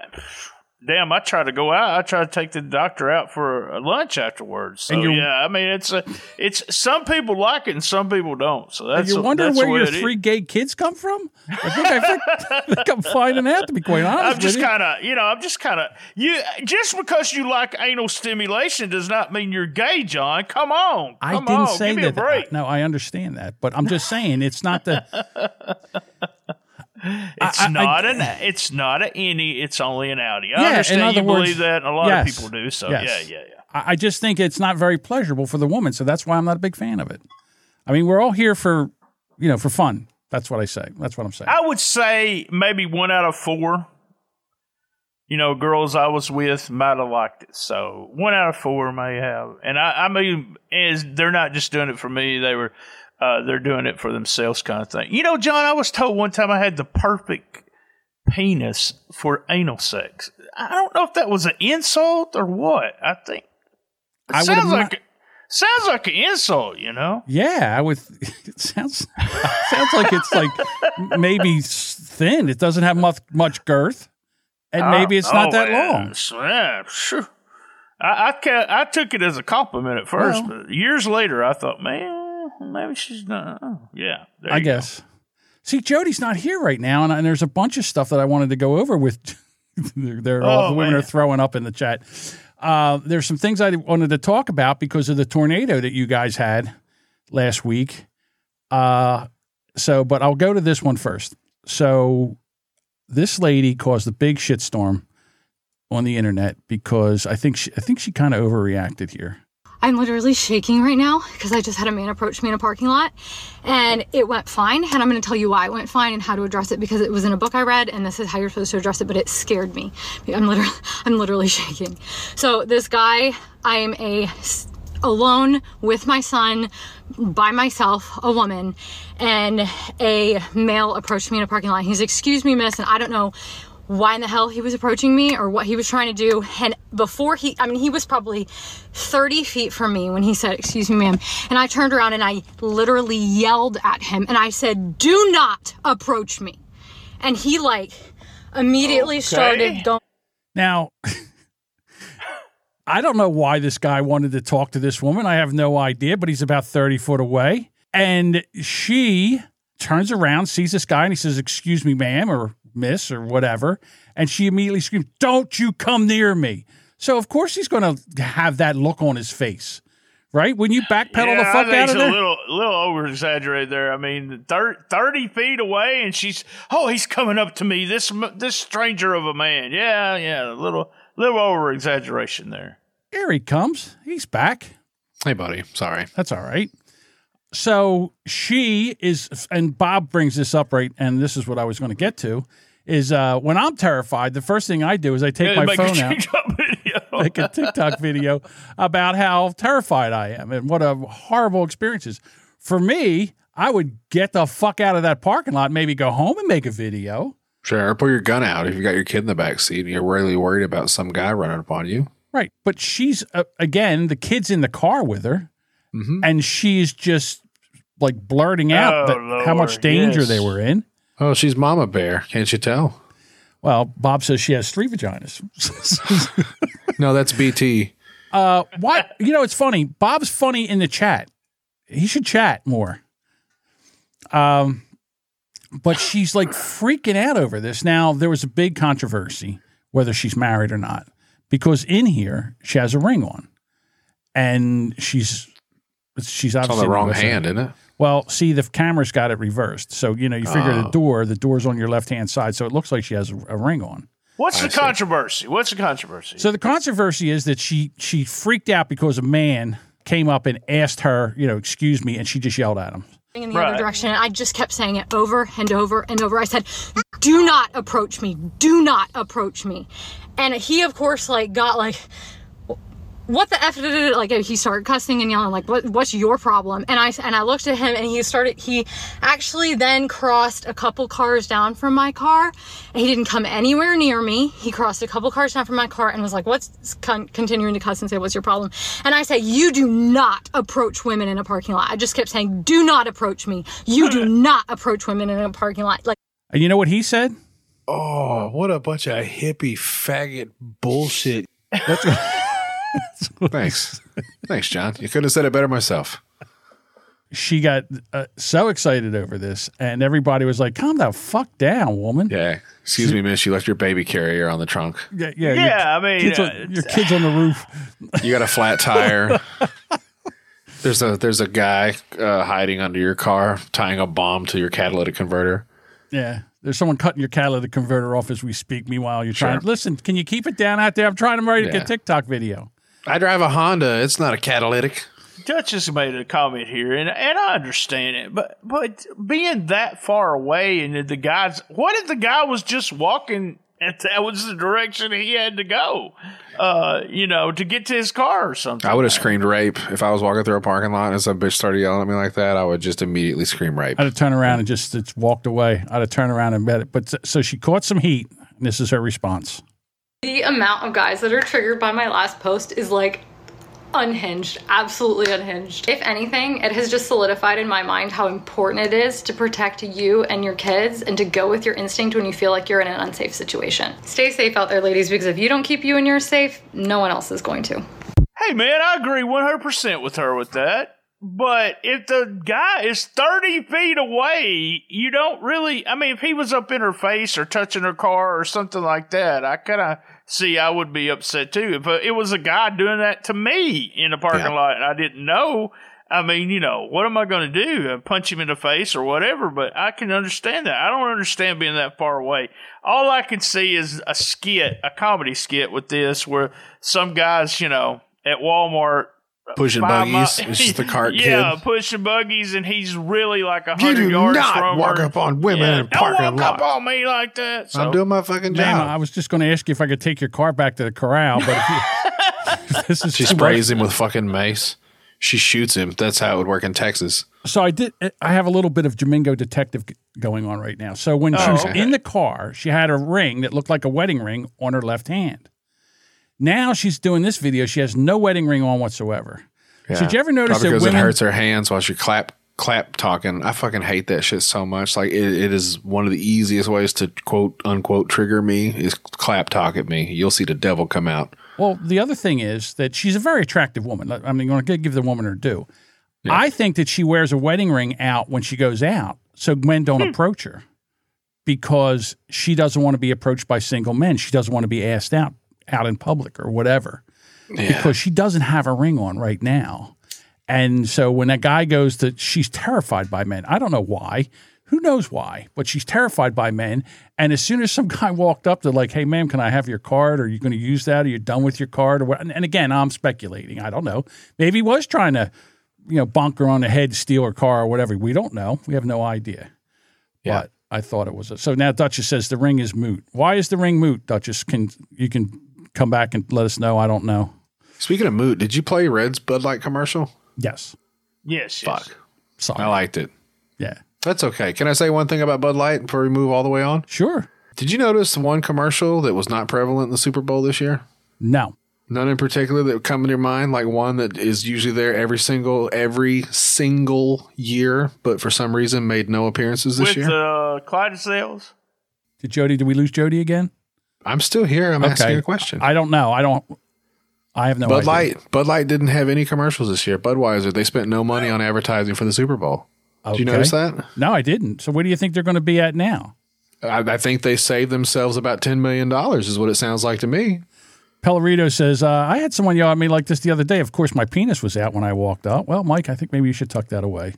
damn, I try to go out. I try to take the doctor out for lunch afterwards. So yeah, I mean it's a, it's some people like it and some people don't. So that's you're wondering where your it is. three gay kids come from? I think, I think, I'm finding out to be quite honest I'm just kind of, you know, I'm just kind of you. Just because you like anal stimulation does not mean you're gay, John. Come on, I didn't on, say that. No, I understand that, but I'm just saying it's not the. <laughs> It's I- I- not an. <laughs> It's not an any. It's only an Audi. I Yeah, understand you words, believe that, and a lot yes, of people do. So yes. yeah, yeah, yeah. I I just think it's not very pleasurable for the woman, so that's why I'm not a big fan of it. I mean, we're all here for, you know, for fun. That's what I say. That's what I'm saying. I would say maybe one out of four. You know, girls I was with might have liked it. So one out of four may have, and I, I mean, is they're not just doing it for me. They were, uh, they're doing it for themselves, kind of thing. You know, John, I was told one time I had the perfect penis for anal sex. I don't know if that was an insult or what. I think it I sounds like sounds like an insult. You know. yeah, I would. <laughs> It sounds sounds like it's like maybe thin. It doesn't have much much girth, and maybe it's not Oh, that long. Yeah, sure. I I, I took it as a compliment at first, Well. but years later, I thought, man, maybe she's not. Oh, yeah, there I you go. guess. See, Jodie's not here right now, and, and there's a bunch of stuff that I wanted to go over with. <laughs> they're, they're all Oh, the women man. are throwing up in the chat. Uh, there's some things I wanted to talk about because of the tornado that you guys had last week. Uh, so, but I'll go to this one first. So, this lady caused a big shitstorm on the internet because I think she, I think she kind of overreacted here. I'm literally shaking right now because I just had a man approach me in a parking lot and it went fine. And I'm going to tell you why it went fine and how to address it because it was in a book I read and this is how you're supposed to address it, but it scared me. I'm literally, <laughs> I'm literally <laughs> shaking. So this guy, I am a alone with my son by myself, a woman, and a male approached me in a parking lot. He's, excuse me, miss, and I don't know why in the hell he was approaching me or what he was trying to do. And before he, I mean, he was probably 30 feet from me when he said, Excuse me, ma'am. And I turned around and I literally yelled at him and I said, Do not approach me. And he, like, immediately Okay. started going. Now, I don't know why this guy wanted to talk to this woman. I have no idea, but he's about 30 foot away. And she turns around, sees this guy, and he says, Excuse me, ma'am, or miss, or whatever. And she immediately screams, Don't you come near me. So, of course, he's going to have that look on his face, right? When you backpedal yeah, the fuck I think out it's of there. a little, little over exaggerated there. I mean, thir- thirty feet away, and she's, oh, he's coming up to me. This, this stranger of a man. Yeah, yeah, a little, little over exaggeration there. Here he comes. He's back. Hey, buddy. Sorry. That's all right. So she is, and Bob brings this up right, and this is what I was going to get to. Is uh, when I'm terrified, the first thing I do is I take Yeah, my phone out, TikTok <laughs> make a TikTok video about how terrified I am and what a horrible experience is. For me, I would get the fuck out of that parking lot, maybe go home and make a video. Sure. Pull your gun out if you got your kid in the back seat and you're really worried about some guy running upon you. Right. But she's, uh, again, the kid's in the car with her, Mm-hmm. and she's just like blurting out Oh, that, how much danger yes. they were in. Oh, she's Mama Bear. Can't you tell? Well, Bob says she has three vaginas. <laughs> No, that's BT. uh, what? You know, it's funny. Bob's funny in the chat. He should chat more. Um, but she's like freaking out over this. Now, there was a big controversy whether she's married or not because in here she has a ring on, and she's she's It's on the wrong hand, isn't it? Well, see, the camera's got it reversed, so you know you figure the Oh. door, the door's on your left hand side, so it looks like she has a, a ring on. What's I the see. controversy? What's the controversy? So the controversy is that she she freaked out because a man came up and asked her, you know, excuse me, and she just yelled at him. in the Right. other direction. And I just kept saying it over and over and over. I said, "Do not approach me. Do not approach me." And he, of course, like got like, "What the f?" did Like he started cussing and yelling, like, "What? What's your problem?" And I and I looked at him, and he started. He actually then crossed a couple cars down from my car. And he didn't come anywhere near me. He crossed a couple cars down from my car and was like, "What's?" Con- continuing to cuss and say, "What's your problem?" And I said, "You do not approach women in a parking lot." I just kept saying, "Do not approach me. You do <laughs> not approach women in a parking lot." Like. And you know what he said? Oh, what a bunch of hippie faggot bullshit. <laughs> <laughs> <laughs> Thanks. Thanks, John. You couldn't have said it better myself. She got uh, so excited over this, and everybody was like, "Calm the fuck down, woman." Yeah. Excuse me, miss. You left your baby carrier on the trunk. Yeah, yeah. Yeah, your I mean, kids uh, on, your kids on the roof. You got a flat <laughs> tire. there's a there's a guy uh, hiding under your car, tying a bomb to your catalytic converter. Yeah, there's someone cutting your catalytic converter off as we speak. Meanwhile, you're trying. Sure. Listen, can you keep it down out there? I'm trying to make Yeah. a TikTok video. I drive a Honda. It's not a catalytic. Dutch just made a comment here, and and I understand it, but but being that far away, and the guys, what if the guy was just walking, and that was the direction he had to go, uh, you know, to get to his car or something? I would have screamed rape if I was walking through a parking lot and some bitch started yelling at me like that. I would just immediately scream rape. I'd have turned around and just it's walked away. I'd have turned around and bet it. But so she caught some heat. And this is her response. The amount of guys that are triggered by my last post is like unhinged, absolutely unhinged. If anything, it has just solidified in my mind how important it is to protect you and your kids and to go with your instinct when you feel like you're in an unsafe situation. Stay safe out there, ladies, because if you don't keep you and yours safe, no one else is going to. Hey man, I agree one hundred percent with her with that. But if the guy is thirty feet away, you don't really. I mean, if he was up in her face or touching her car or something like that, I kind of see I would be upset too. If uh, it was a guy doing that to me in a parking Yeah. lot and I didn't know, I mean, you know, what am I going to do? Uh, Punch him in the face or whatever? But I can understand that. I don't understand being that far away. All I can see is a skit, a comedy skit with this, where some guys, you know, at Walmart Pushing by my- buggies. it's just the <laughs> cart yeah, kid. pushing buggies, and he's really like a You hundred do yards not from walk her. up on women Yeah, in a don't parking walk lot. up on me like that. So. I'm doing my fucking Ma'am, job. I was just going to ask you if I could take your car back to the corral, but if you, <laughs> this is She too much. sprays him with fucking mace. She shoots him. That's how it would work in Texas. So I did. I have a little bit of Domingo detective going on right now. So when she Oh, was okay. in the car, she had a ring that looked like a wedding ring on her left hand. Now she's doing this video. She has no wedding ring on whatsoever. So did you ever notice Probably that because women? it hurts her hands while she clap clap talking. I fucking hate that shit so much. Like it, it is one of the easiest ways to quote unquote trigger me is clap talk at me. You'll see the devil come out. Well, the other thing is that she's a very attractive woman. I mean, I'm going to give the woman her due. I think that she wears a wedding ring out when she goes out, so men don't Hmm. approach her because she doesn't want to be approached by single men. She doesn't want to be asked out out in public or whatever because she doesn't have a ring on right now. And so when that guy goes to, she's terrified by men. I don't know why. Who knows why? But she's terrified by men. And as soon as some <laughs> guy walked up to like, "Hey, ma'am, can I have your card? Are you going to use that? Are you done with your card?" Or what? And, and again, I'm speculating. I don't know. Maybe he was trying to, you know, bonk her on the head, steal her car, or whatever. We don't know. We have no idea. Yeah. But I thought it was. A, so now Duchess says the ring is moot. Why is the ring moot? Duchess, can you can come back and let us know? I don't know. Speaking of moot, did you play Red's Bud Light commercial? Yes. yes, yes. Fuck. Sorry. I liked it. Yeah. That's okay. Can I say one thing about Bud Light before we move all the way on? Sure. Did you notice one commercial that was not prevalent in the Super Bowl this year? No. None in particular that would come to your mind, like one that is usually there every single every single year, but for some reason made no appearances this With year. uh, Clydesdales. Did Jodie? Did we lose Jodie again? I'm still here. I'm asking a question. I don't know. I don't. I have no Bud idea. Light. Bud Light didn't have any commercials this year. Budweiser, they spent no money on advertising for the Super Bowl. Did you notice that? No, I didn't. So where do you think they're going to be at now? I, I think they saved themselves about ten million dollars, is what it sounds like to me. Pellerito says, uh, I had someone yell at me like this the other day. Of course, my penis was out when I walked up. Well, Mike, I think maybe you should tuck that away.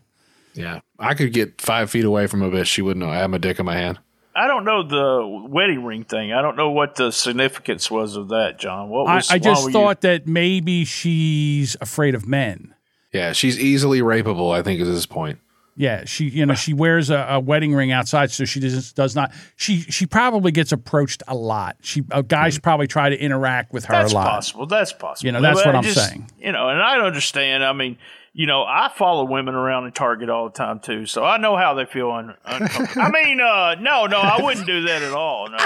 Yeah, I could get five feet away from a bitch. She wouldn't know I have my dick in my hand. I don't know the wedding ring thing. I don't know what the significance was of that, John. What I, was? I why just were you- thought that maybe she's afraid of men. Yeah, she's easily rapeable. I think is his point. Yeah, she you know she wears a, a wedding ring outside, so she does does not. She she probably gets approached a lot. She uh, guys probably try to interact with her That's a lot. possible. That's possible. You know, that's But what I I'm just- saying. You know, and I understand. I mean, you know, I follow women around in Target all the time too, so I know how they feel. Un- uncomfortable. I mean, uh, no, no, I wouldn't do that at all. No,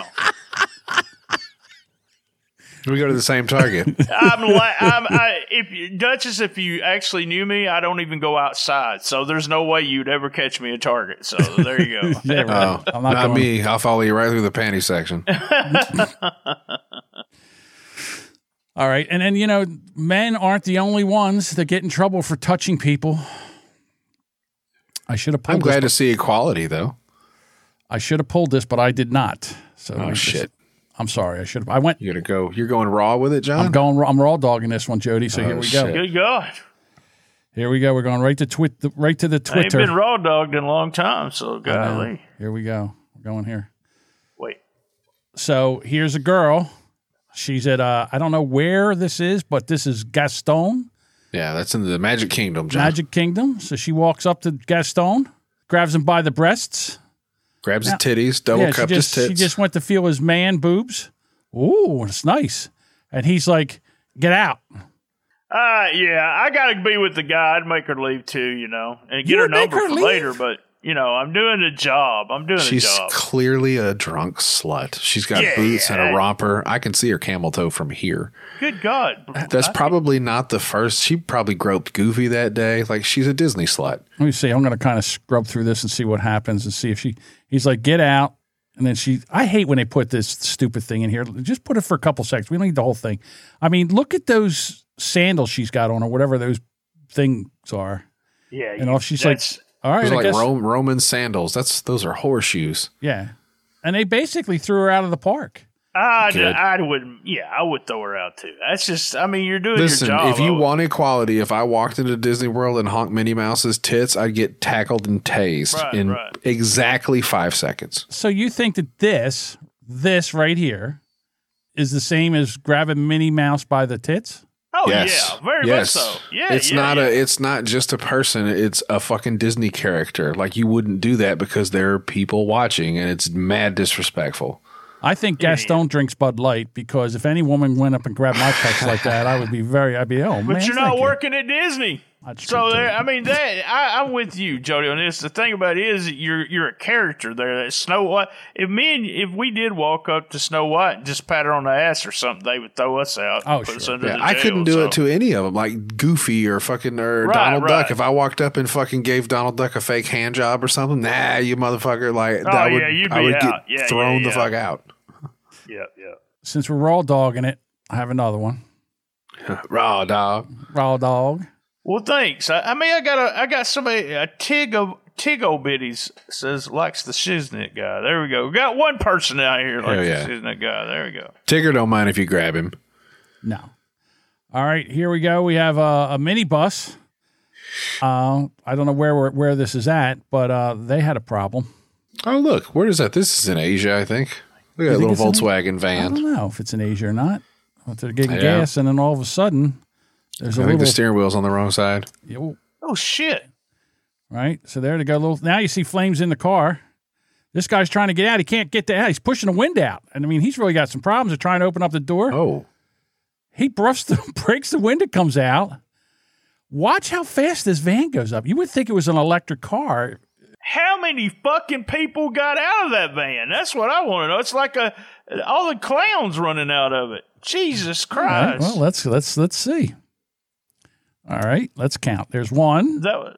We go to the same Target. I'm like, I'm, I, if Duchess, if you actually knew me, I don't even go outside, so there's no way you'd ever catch me at Target. So there you go. <laughs> Yeah, right. Oh, I'm not, not me. I'll follow you right through the panty section. <laughs> All right, and then you know, men aren't the only ones that get in trouble for touching people. I should have pulled. I'm glad to this, see equality, though. I should have pulled this, but I did not. So Oh let just- shit! I'm sorry. I should have. I went. You gotta go. You're going raw with it, John. I'm going. raw- I'm raw dogging this one, Jodie. So Oh, here we shit. go. Good God, Here we go. We're going right to twit. Right to the I ain't Twitter. been raw dogged in a long time. So I know. golly, Here we go. We're going here. wait. So here's a girl. She's at uh, I don't know where this is, but this is Gaston, Yeah, that's in the Magic Kingdom, John. Magic Kingdom. So she walks up to Gaston, grabs him by the breasts. Grabs Now- his titties, double yeah, cupped just, his She tits. just went to feel his man boobs. Ooh, it's nice. And he's like, "Get out." Uh, yeah, I gotta be with the guy. I'd make her leave too, you know, and get You her number her for leave? later. But you know, I'm doing a job. I'm doing She's the job. She's clearly a drunk slut. She's got Yeah, boots and a romper. I can see her camel toe from here. Good God, That's I- probably not the first. She probably groped Goofy that day. Like she's a Disney slut. Let me see. I'm going to kind of scrub through this and see what happens and see if she. He's like, "Get out." And then she, I hate when they put this stupid thing in here. Just put it for a couple seconds. We don't need the whole thing. I mean, look at those sandals she's got on or whatever those things are. Yeah, And you- all she's like, that's- all right, Those are like guess, Ro- Roman sandals. That's those are horseshoes. yeah. And they basically threw her out of the park. I, I would, yeah, I would throw her out too. That's just, I mean, you're doing Listen, your job. if you Owen. want equality, if I walked into Disney World and honked Minnie Mouse's tits, I'd get tackled and tased Right, in right. exactly five seconds. So you think that this, this right here, is the same as grabbing Minnie Mouse by the tits? Oh yes. yeah, very yes. much so. Yeah, it's yeah, not yeah. a. It's not just a person. It's a fucking Disney character. Like you wouldn't do that because there are people watching, and it's mad disrespectful. I think Gaston drinks Bud Light because if any woman went up and grabbed my pecs like that, I would be very. I'd be oh man. But you're thank not you." working at Disney. So there, I mean, that I, I'm with you, Jodie, on this. The thing about it is, you're you're a character there. That Snow White. If me and if we did walk up to Snow White and just pat her on the ass or something, they would throw us out. Oh, and us sure. under Yeah, the I couldn't do so. it to any of them, like Goofy or fucking or Right, Donald right. Duck. If I walked up and fucking gave Donald Duck a fake hand job or something, nah, you motherfucker, like Oh, that would yeah, you'd I would out. get Yeah, thrown yeah, the fuck out. Yeah, yeah. Since we're all dogging it, I have another one. <laughs> Raw dog. Raw dog. Well, thanks. I, I mean, I got a, I got somebody a Tig of Tig old biddies says likes the Shiznit guy. There we go. We got one person out here like Hell yeah. the Shiznit guy. There we go. Tigger don't mind if you grab him. No. All right, here we go. We have a, a mini bus. Uh, I don't know where we're, where this is at, but uh, they had a problem. Oh look, where is that? This is in Asia, I think. Look at You that little Volkswagen in- Volkswagen I don't know if it's in Asia or not. But they're getting Yeah. gas, and then all of a sudden, there's a I think little the steering wheel's on the wrong side. Yo, oh. oh shit! right. So there they go. Little now you see flames in the car. This guy's trying to get out. He can't get the out. He's pushing the wind out, and I mean he's really got some problems of trying to open up the door. Oh, he breaks the <laughs> breaks the window, comes out. Watch how fast this van goes up. You would think it was an electric car. How many fucking people got out of that van? That's what I want to know. It's like a all the clowns running out of it. Jesus All right, Christ! well, let's let's let's see. All right, let's count. There's one. that was,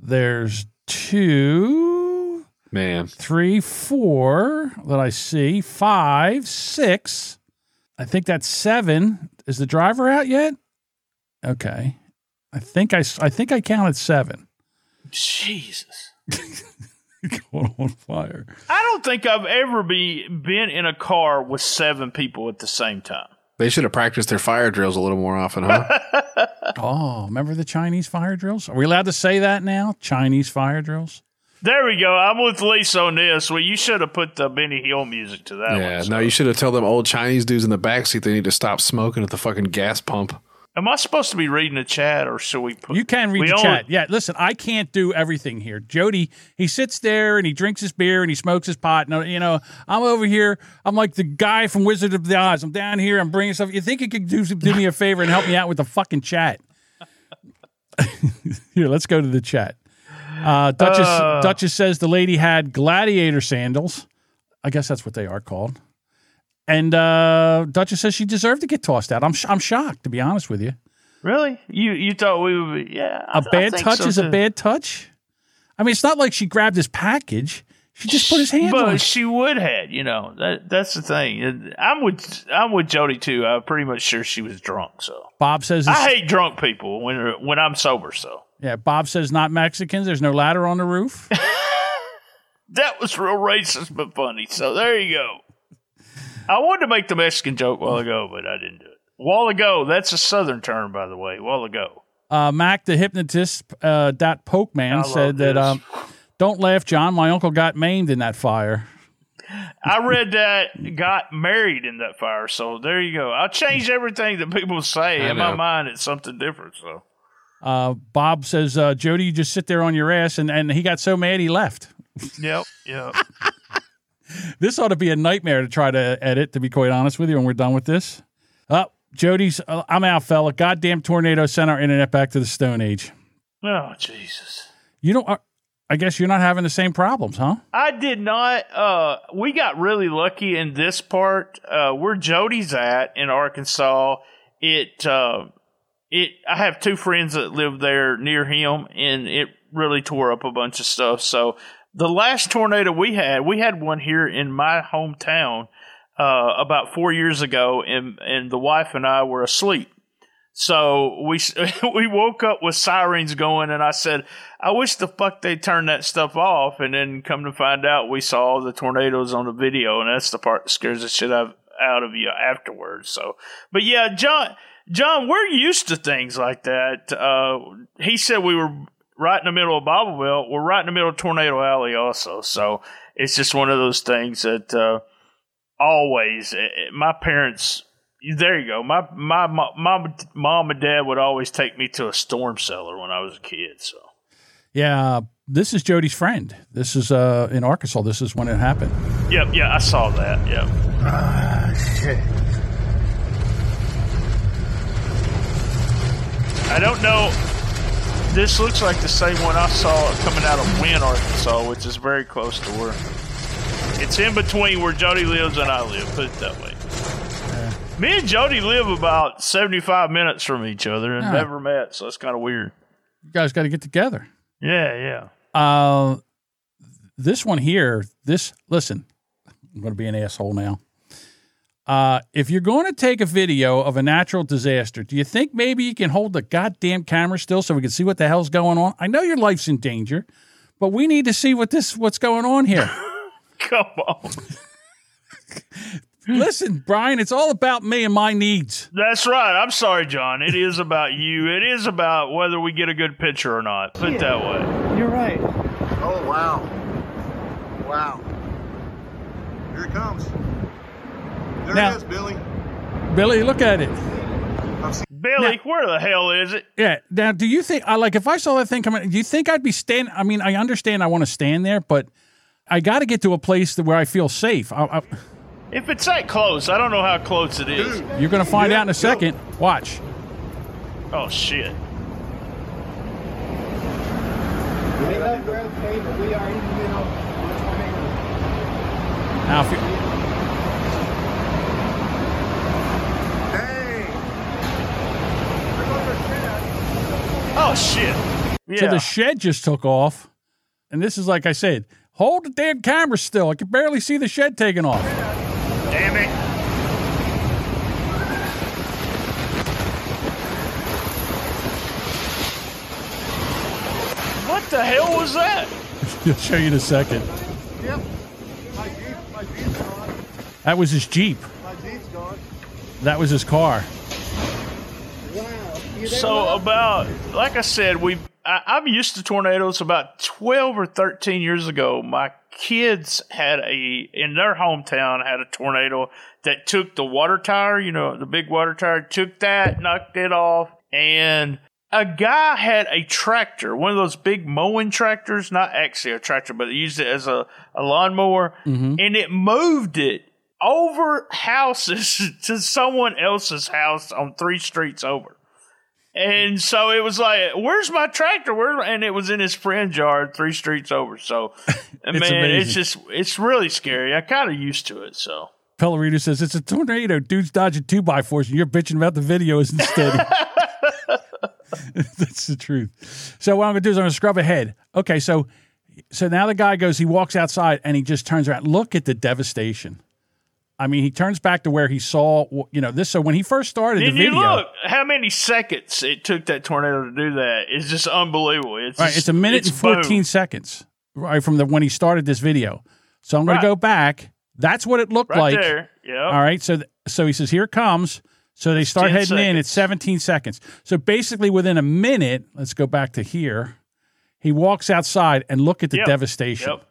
There's two, man. three, four that I see. Five, six. I think that's seven. Is the driver out yet? Okay. I think I, s- I think I counted seven. Jesus. <laughs> Going on fire. I don't think I've ever be been in a car with seven people at the same time. They should have practiced their fire drills a little more often, huh? <laughs> Oh, remember the Chinese fire drills? Are we allowed to say that now? Chinese fire drills? There we go. I'm with Lisa on this. Well, you should have put the Benny Hill music to that yeah. one. No, you should have told them old Chinese dudes in the backseat they need to stop smoking at the fucking gas pump. Am I supposed to be reading the chat, or should we put? You can read the only- chat. Yeah, listen, I can't do everything here. Jodie, he sits there and he drinks his beer and he smokes his pot. And, you know, I'm over here. I'm like the guy from Wizard of the Oz. I'm down here. I'm bringing stuff. You think you could do, do me a favor and help me out with the fucking chat? <laughs> here, let's go to the chat. Uh, Duchess, Uh. Duchess says the lady had gladiator sandals. I guess that's what they are called. And uh, Duchess says she deserved to get tossed out. I'm, sh- I'm shocked, to be honest with you. Really? You you thought we would? Be, yeah. I- A I bad think touch so, is a bad touch. I mean, it's not like she grabbed his package. She just put his hands but on. she would have. You know that that's the thing. I'm with I'm with Jodie too. I'm pretty much sure she was drunk. So Bob says, I hate drunk people when when I'm sober. So yeah. Bob says not Mexicans. There's no ladder on the roof. <laughs> that was real racist but funny. So there you go. I wanted to make the Mexican joke a while ago, but I didn't do it. While ago, that's a southern term, by the way. While ago. Uh, Mac the hypnotist, uh, that poke man love said that. Um, Don't laugh, John. My uncle got maimed in that fire. I read that got married in that fire, so there you go. I'll change everything that people say. I In my mind, it's something different. So Uh, Bob says, uh, Jodie, you just sit there on your ass, and, and he got so mad he left. Yep, yep. <laughs> This ought to be a nightmare to try to edit, to be quite honest with you, when we're done with this. Uh, Jodie's, uh, I'm out, fella. Goddamn tornado sent our internet back to the Stone Age. oh Jesus. You don't, uh, I guess you're not having the same problems, huh? I did not. Uh, we got really lucky in this part. Uh, where Jodie's at in Arkansas, it uh, it. I have two friends that live there near him, and it really tore up a bunch of stuff. So the last tornado we had, we had one here in my hometown uh, about four years ago, and and the wife and I were asleep. So we <laughs> we woke up with sirens going, and I said, "I wish the fuck they turned that stuff off." And then come to find out, we saw the tornadoes on the video, and that's the part that scares the shit out of you afterwards. So, but yeah, John, John, we're used to things like that. Uh, he said we were right in the middle of Bible Belt. We're right in the middle of Tornado Alley, also. So it's just one of those things that uh, always eh, eh, my parents There you go. My my my mom, mom and dad would always take me to a storm cellar when I was a kid. So Yeah, this is Jodie's friend. This is uh, in Arkansas. This is when it happened. yep, yeah, I saw that. Yep. Ah, shit. I don't know. This looks like the same one I saw coming out of Wynne, Arkansas, which is very close to where it's in between where Jodie lives and I live. Put it that way. Me and Jodie live about seventy-five minutes from each other and Huh. never met, so it's kind of weird. You guys got to get together. Yeah, yeah. Uh, this one here, this, listen, I'm going to be an asshole now. Uh, if you're going to take a video of a natural disaster, do you think maybe you can hold the goddamn camera still so we can see what the hell's going on? I know your life's in danger, but we need to see what this what's going on here. <laughs> Come on. <laughs> Listen, Brian, it's all about me and my needs. That's right. I'm sorry, John. It is about you. It is about whether we get a good picture or not. Put it that way. You're right. Oh, wow. Wow. Here it comes. There Now- it is, Billy. Billy, look at it. Billy, where the hell is it? Yeah. Now, do you think I like if I saw that thing coming? Do you think I'd be stand? I mean, I understand I want to stand there, but I got to get to a place where I feel safe. I, I, If it's that close, I don't know how close it is. you're going to find out in a second. Watch. Oh shit. Now, if you, Oh shit. So Yeah. the shed just took off, and this is like I said. Hold the damn camera still. I can barely see the shed taking off. Damn it. What the hell was that? <laughs> I'll show you in a second. Yep. My Jeep, my Jeep's gone. That was his Jeep. My Jeep's gone. That was his car. So about like I said, we I, I'm used to tornadoes. About twelve or thirteen years ago, my kids had a in their hometown had a tornado that took the water tower. You know, the big water tower took that, knocked it off, and a guy had a tractor, one of those big mowing tractors, not actually a tractor, but they used it as a, a lawnmower, mm-hmm. and it moved it over houses <laughs> to someone else's house on three streets over. And so it was like, "Where's my tractor?" Where? And it was in his friend's yard, three streets over. So, <laughs> man, it's just it's really scary. I kind of used to it. So, Pellerino says it's a tornado. Dude's dodging two by fours, and you're bitching about the video isn't. <laughs> <laughs> That's the truth. So what I'm gonna do is I'm gonna scrub ahead. Okay, so so now the guy goes, he walks outside and he just turns around. Look at the devastation. I mean, he turns back to where he saw, you know, this. So when he first started did the you video, look how many seconds it took that tornado to do that? It's just unbelievable. It's right, just- it's a minute it's and 14 boom. seconds, right from the when he started this video. So I'm going Right. to go back. That's what it looked Right like. there. Yep. All right. So th- so he says, "Here it comes." So they start 10 heading in. It's 17 seconds. So basically, within a minute, let's go back to here. He walks outside and look at the Yep. devastation. Yep.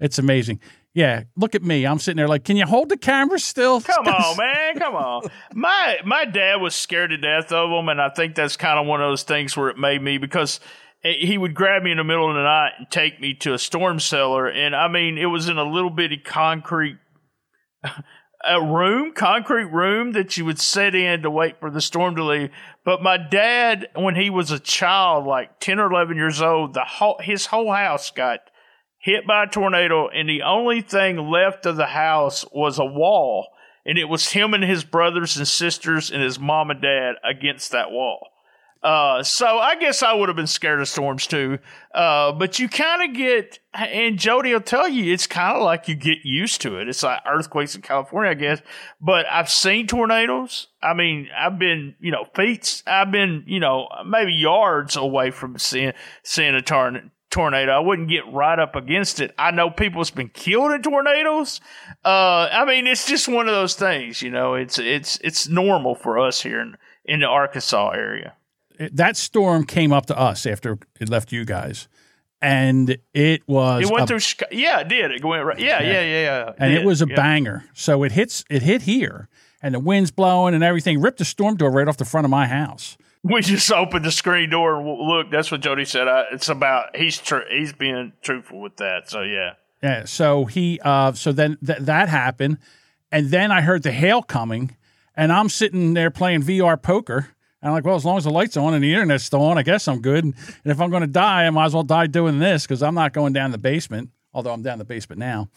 It's amazing. Yeah, look at me. I'm sitting there like, can you hold the camera still? Come on, man. Come on. <laughs> My my dad was scared to death of them, and I think that's kind of one of those things where it made me because eh, he would grab me in the middle of the night and take me to a storm cellar, and I mean it was in a little bitty concrete <laughs> a room, concrete room that you would sit in to wait for the storm to leave. But my dad, when he was a child, like ten or eleven years old, the whole his whole house got hit by a tornado, and the only thing left of the house was a wall, and it was him and his brothers and sisters and his mom and dad against that wall. Uh, so I guess I would have been scared of storms too. Uh, but you kind of get, and Jodie will tell you, it's kind of like you get used to it. It's like earthquakes in California, I guess. But I've seen tornadoes. I mean, I've been, you know, feet. I've been, you know, maybe yards away from seeing seeing a tornado tornado. I wouldn't get right up against it. I know people's been killed in tornadoes. Uh, I mean, it's just one of those things, you know. It's it's it's normal for us here in in the Arkansas area. That storm came up to us after it left you guys, and it was It went a- through. Chica- Yeah, it did. It went right. Yeah, yeah, yeah, yeah. and it was a yeah. banger. So it hits it hit here, and the wind's blowing and everything. Ripped the storm door right off the front of my house. We just opened the screen door and look. That's what Jodie said. I, it's about he's tr- he's being truthful with that. So yeah. Yeah. So he, uh, so then th- that happened, and then I heard the hail coming, and I'm sitting there playing VR poker. And I'm like, well, as long as the lights on and the internet's still on, I guess I'm good. And, and if I'm going to die, I might as well die doing this because I'm not going down the basement. Although I'm down the basement now.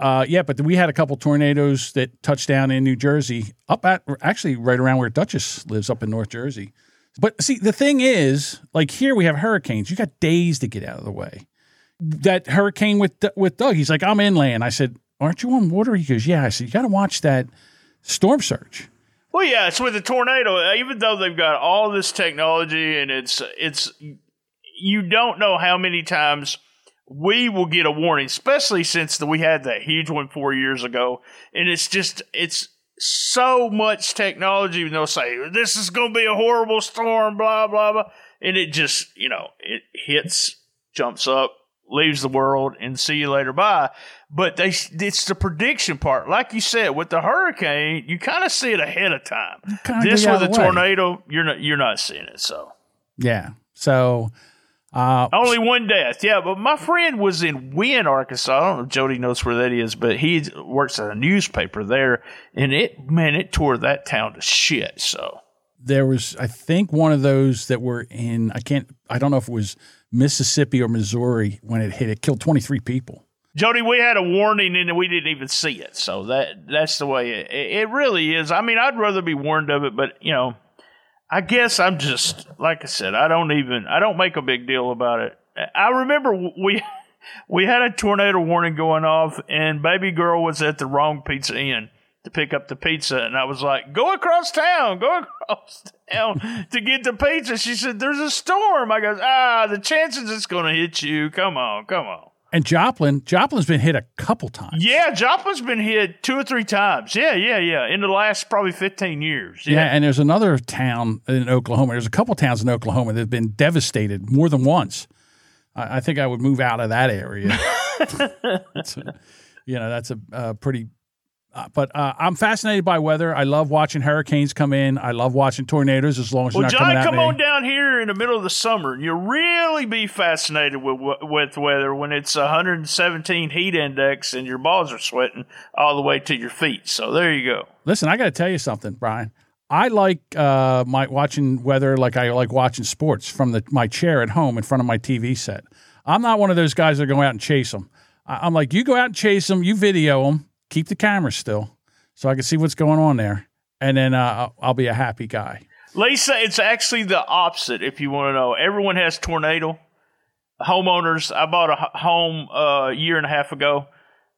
Uh, yeah, but we had a couple tornadoes that touched down in New Jersey, up at actually right around where Duchess lives, up in North Jersey. But see, the thing is, like here we have hurricanes. You got days to get out of the way. That hurricane with with Doug, he's like, I'm inland. I said, Aren't you on water? He goes, Yeah. I said, You got to watch that storm surge. Well, yeah, it's with the tornado. Uh, even though they've got all this technology and it's it's you don't know how many times we will get a warning, especially since the, we had that huge one four years ago, and it's just it's so much technology. And they'll say this is going to be a horrible storm, blah blah blah, and it just you know it hits, jumps up, leaves the world, and see you later. Bye. But they it's the prediction part, like you said with the hurricane, you kind of see it ahead of time. This with a way. tornado, you're not you're not seeing it. So Yeah. So, uh, only one death. Yeah, but my friend was in Wynne, Arkansas. I don't know if Jodie knows where that is, but he works at a newspaper there, and it man, it tore that town to shit. So there was, I think, one of those that were in, I can't, I don't know if it was Mississippi or Missouri when it hit. It killed 23 people. Jodie, we had a warning and we didn't even see it. So that that's the way it, it really is. I mean, I'd rather be warned of it, but you know, I guess I'm just like I said. I don't even I don't make a big deal about it. I remember we <laughs> we had a tornado warning going off, and baby girl was at the wrong pizza inn to pick up the pizza, and I was like, "Go across town, go across <laughs> town to get the pizza." She said, "There's a storm." I goes, "Ah, the chances it's going to hit you. Come on, come on." And Joplin, Joplin's been hit a couple times. Yeah, Joplin's been hit two or three times. Yeah, yeah, yeah. In the last probably 15 years. Yeah. Yeah. and there's another town in Oklahoma. There's a couple towns in Oklahoma that have been devastated more than once. I, I think I would move out of that area. <laughs> A- you know, that's a uh, pretty. Uh, but uh, I'm fascinated by weather. I love watching hurricanes come in. I love watching tornadoes as long as well, John, come me. on down here in the middle of the summer, and you'll really be fascinated with with weather when it's 117 heat index and your balls are sweating all the way to your feet. So there you go. Listen, I got to tell you something, Brian. I like uh, my watching weather like I like watching sports from the my chair at home in front of my TV set. I'm not one of those guys that go out and chase them. I, I'm like, you go out and chase them, you video them, keep the camera still, so I can see what's going on there, and then uh, I'll, be a happy guy. Lisa, it's actually the opposite. If you want to know, everyone has tornado. Homeowners, I bought a home uh, a year and a half ago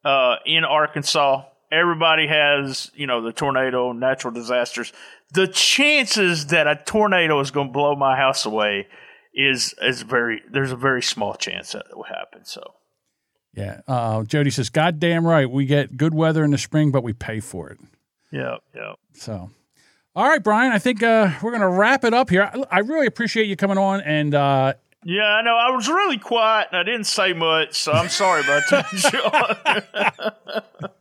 uh, in Arkansas. Everybody has, you know, the tornado, natural disasters. The chances that a tornado is going to blow my house away is is very. There's a very small chance that it will happen. So Yeah. Uh, Jodie says, "God damn right, we get good weather in the spring, but we pay for it." yeah, yeah. So, all right, Brian, I think uh, we're going to wrap it up here. I, I really appreciate you coming on and. Uh, Yeah, I know. I was really quiet and I didn't say much, so I'm sorry about that, <laughs> John. <laughs>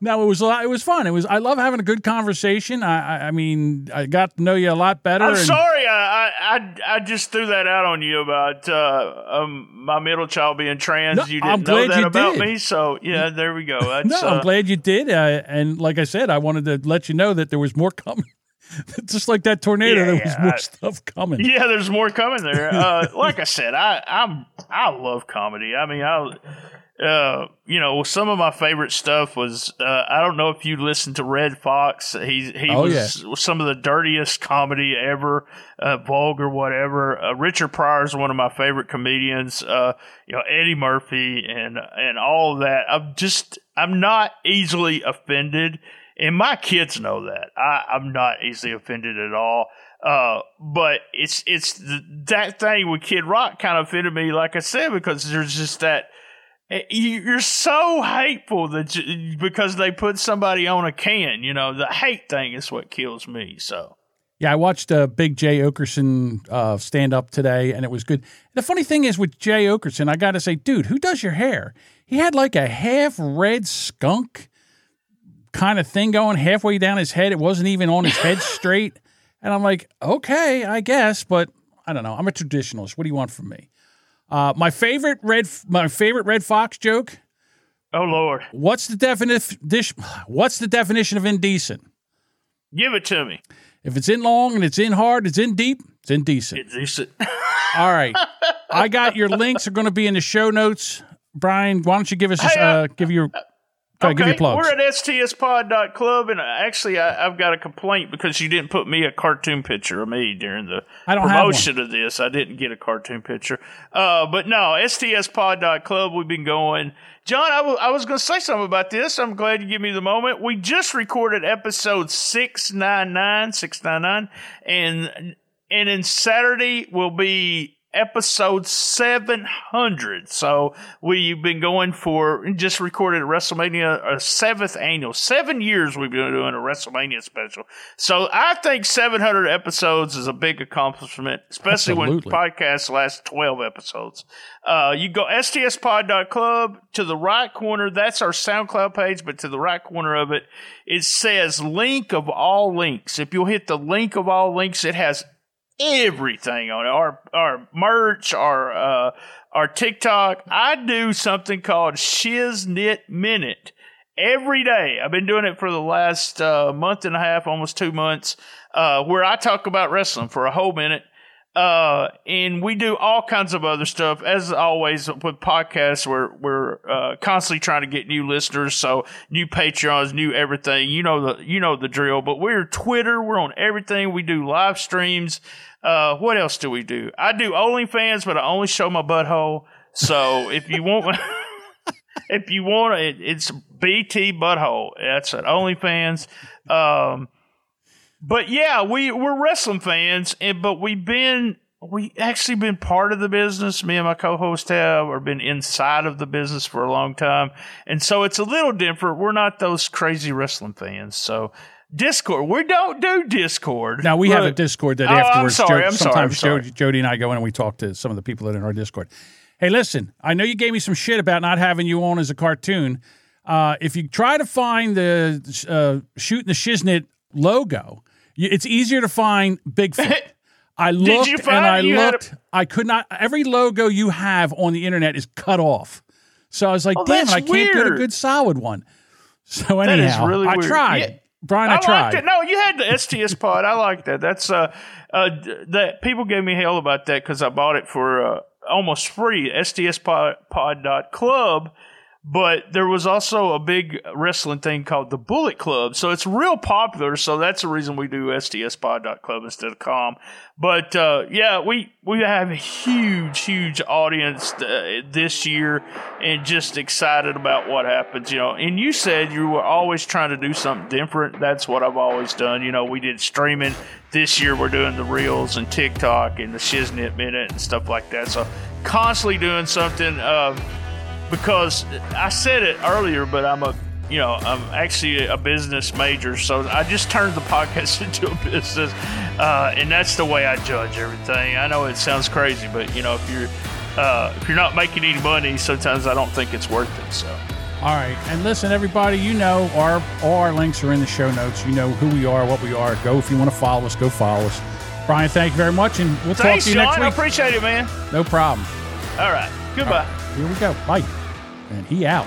No, it was a lot, it was fun. It was. I love having a good conversation. I, I, I mean, I got to know you a lot better. I'm and- sorry. I, I I just threw that out on you about uh, um, my middle child being trans. No, you I'm didn't know that you about did. me, so yeah, there we go. <laughs> That's, No, I'm uh, glad you did. Uh, and like I said, I wanted to let you know that there was more coming. <laughs> Just like that tornado, Yeah, there was yeah, more I- stuff coming. Yeah, there's more coming there. Uh, <laughs> like I said, I I'm I love comedy. I mean, I uh, you know, some of my favorite stuff was uh, I don't know if you listened to Redd Foxx. He he Oh, was some of the dirtiest comedy ever, uh, vulgar whatever. Uh, Richard Pryor is one of my favorite comedians. Uh, you know, Eddie Murphy and and all that. I'm just I'm not easily offended. And my kids know that. I, I'm not easily offended at all. Uh, but it's it's the, that thing with Kid Rock kind of offended me, like I said, because there's just that you're so hateful that you, because they put somebody on a can. You know, the hate thing is what kills me. So Yeah, I watched uh, Big Jay Oakerson uh, stand up today, and it was good. The funny thing is with Jay Okerson, I got to say, dude, who does your hair? He had like a half red skunk kind of thing going halfway down his head. It wasn't even on his head <laughs> straight. And I'm like, okay, I guess, but I don't know. I'm a traditionalist. What do you want from me? Uh, my favorite red, my favorite Redd Foxx joke. Oh Lord, What's the definition? What's the definition of indecent? give it to me. If it's in long and it's in hard, it's in deep, it's indecent. It's decent. <laughs> All right, I got your links are going to be in the show notes. Brian, why don't you give us Hey, uh, uh, give your go ahead, give your plugs? We're at stspod.club, and actually, I, I've got a complaint because you didn't put me a cartoon picture of me during the I don't have promotion of this. I didn't get a cartoon picture. Uh, but no, stspod.club, we've been going. John, I was going to say something about this. I'm glad you give me the moment. We just recorded episode 699, 699, and, and then Saturday will be episode 700. So we've been going for just recorded a WrestleMania, a seventh annual. Seven years we've been doing a WrestleMania special. So I think 700 episodes is a big accomplishment, especially Absolutely. when podcasts last 12 episodes. Uh, you go stspod.club to the right corner. That's our SoundCloud page, but to the right corner of it, it says link of all links. If you'll hit the link of all links, it has everything on it. Our our merch, our uh, our TikTok. I do something called Shiznit Minute every day. I've been doing it for the last uh, month and a half, almost two months, uh, where I talk about wrestling for a whole minute. Uh, and we do all kinds of other stuff. As always with podcasts, we're we're uh, constantly trying to get new listeners, so new Patreons, new everything. You know the you know the drill. But we're Twitter, we're on everything. We do live streams. Uh, what else do we do? I do OnlyFans, but I only show my butthole. So if you want, <laughs> if you want it, it's BT butthole. That's at OnlyFans. Um, but yeah, we we're wrestling fans, and but we've been we actually been part of the business. Me and my co-host have, or been inside of the business for a long time, and so it's a little different. We're not those crazy wrestling fans, so. Discord. We don't do Discord. Now we have a Discord that Oh, I'm afterwards. sorry, Jo- I'm sorry, sometimes I'm sorry. Jodie, Jodie and I go in and we talk to some of the people that are in our Discord. Hey, listen, I know you gave me some shit about not having you on as a cartoon. Uh, if you try to find the uh, shooting the shiznit logo, it's easier to find Bigfoot. <laughs> I looked and I looked. I could not. Every logo you have on the internet is cut off. So I was like, Oh, damn, I can't get a good solid one. So anyhow, really I tried. Yeah. Brian, I, liked tried. it. No, you had the STS <laughs> pod. I like that. That's uh, uh, that people gave me hell about that because I bought it for uh, almost free. STS pod, pod dot club. But there was also a big wrestling thing called the Bullet Club. So it's real popular. So that's the reason we do stspod.club instead of com. But uh, yeah, we, we have a huge, huge audience uh, this year and just excited about what happens, you know. And you said you were always trying to do something different. That's what I've always done. You know, we did streaming. This year we're doing the Reels and TikTok and the Shiznit Minute and stuff like that. So constantly doing something. Uh, because I said it earlier, but I'm a you know I'm actually a business major, so I just turned the <laughs> podcast into a business, uh, and that's the way I judge everything. I know it sounds crazy, but you know if you're uh, if you're not making any money, sometimes I don't think it's worth it. So. All right, and listen, everybody. You know, our all our links are in the show notes. You know who we are, what we are. Go if you want to follow us. Go follow us. Brian, thank you very much, and we'll Thanks, talk to you John. next I week. appreciate it, man. No problem. All right. Goodbye. Here we go. Bye. And he out.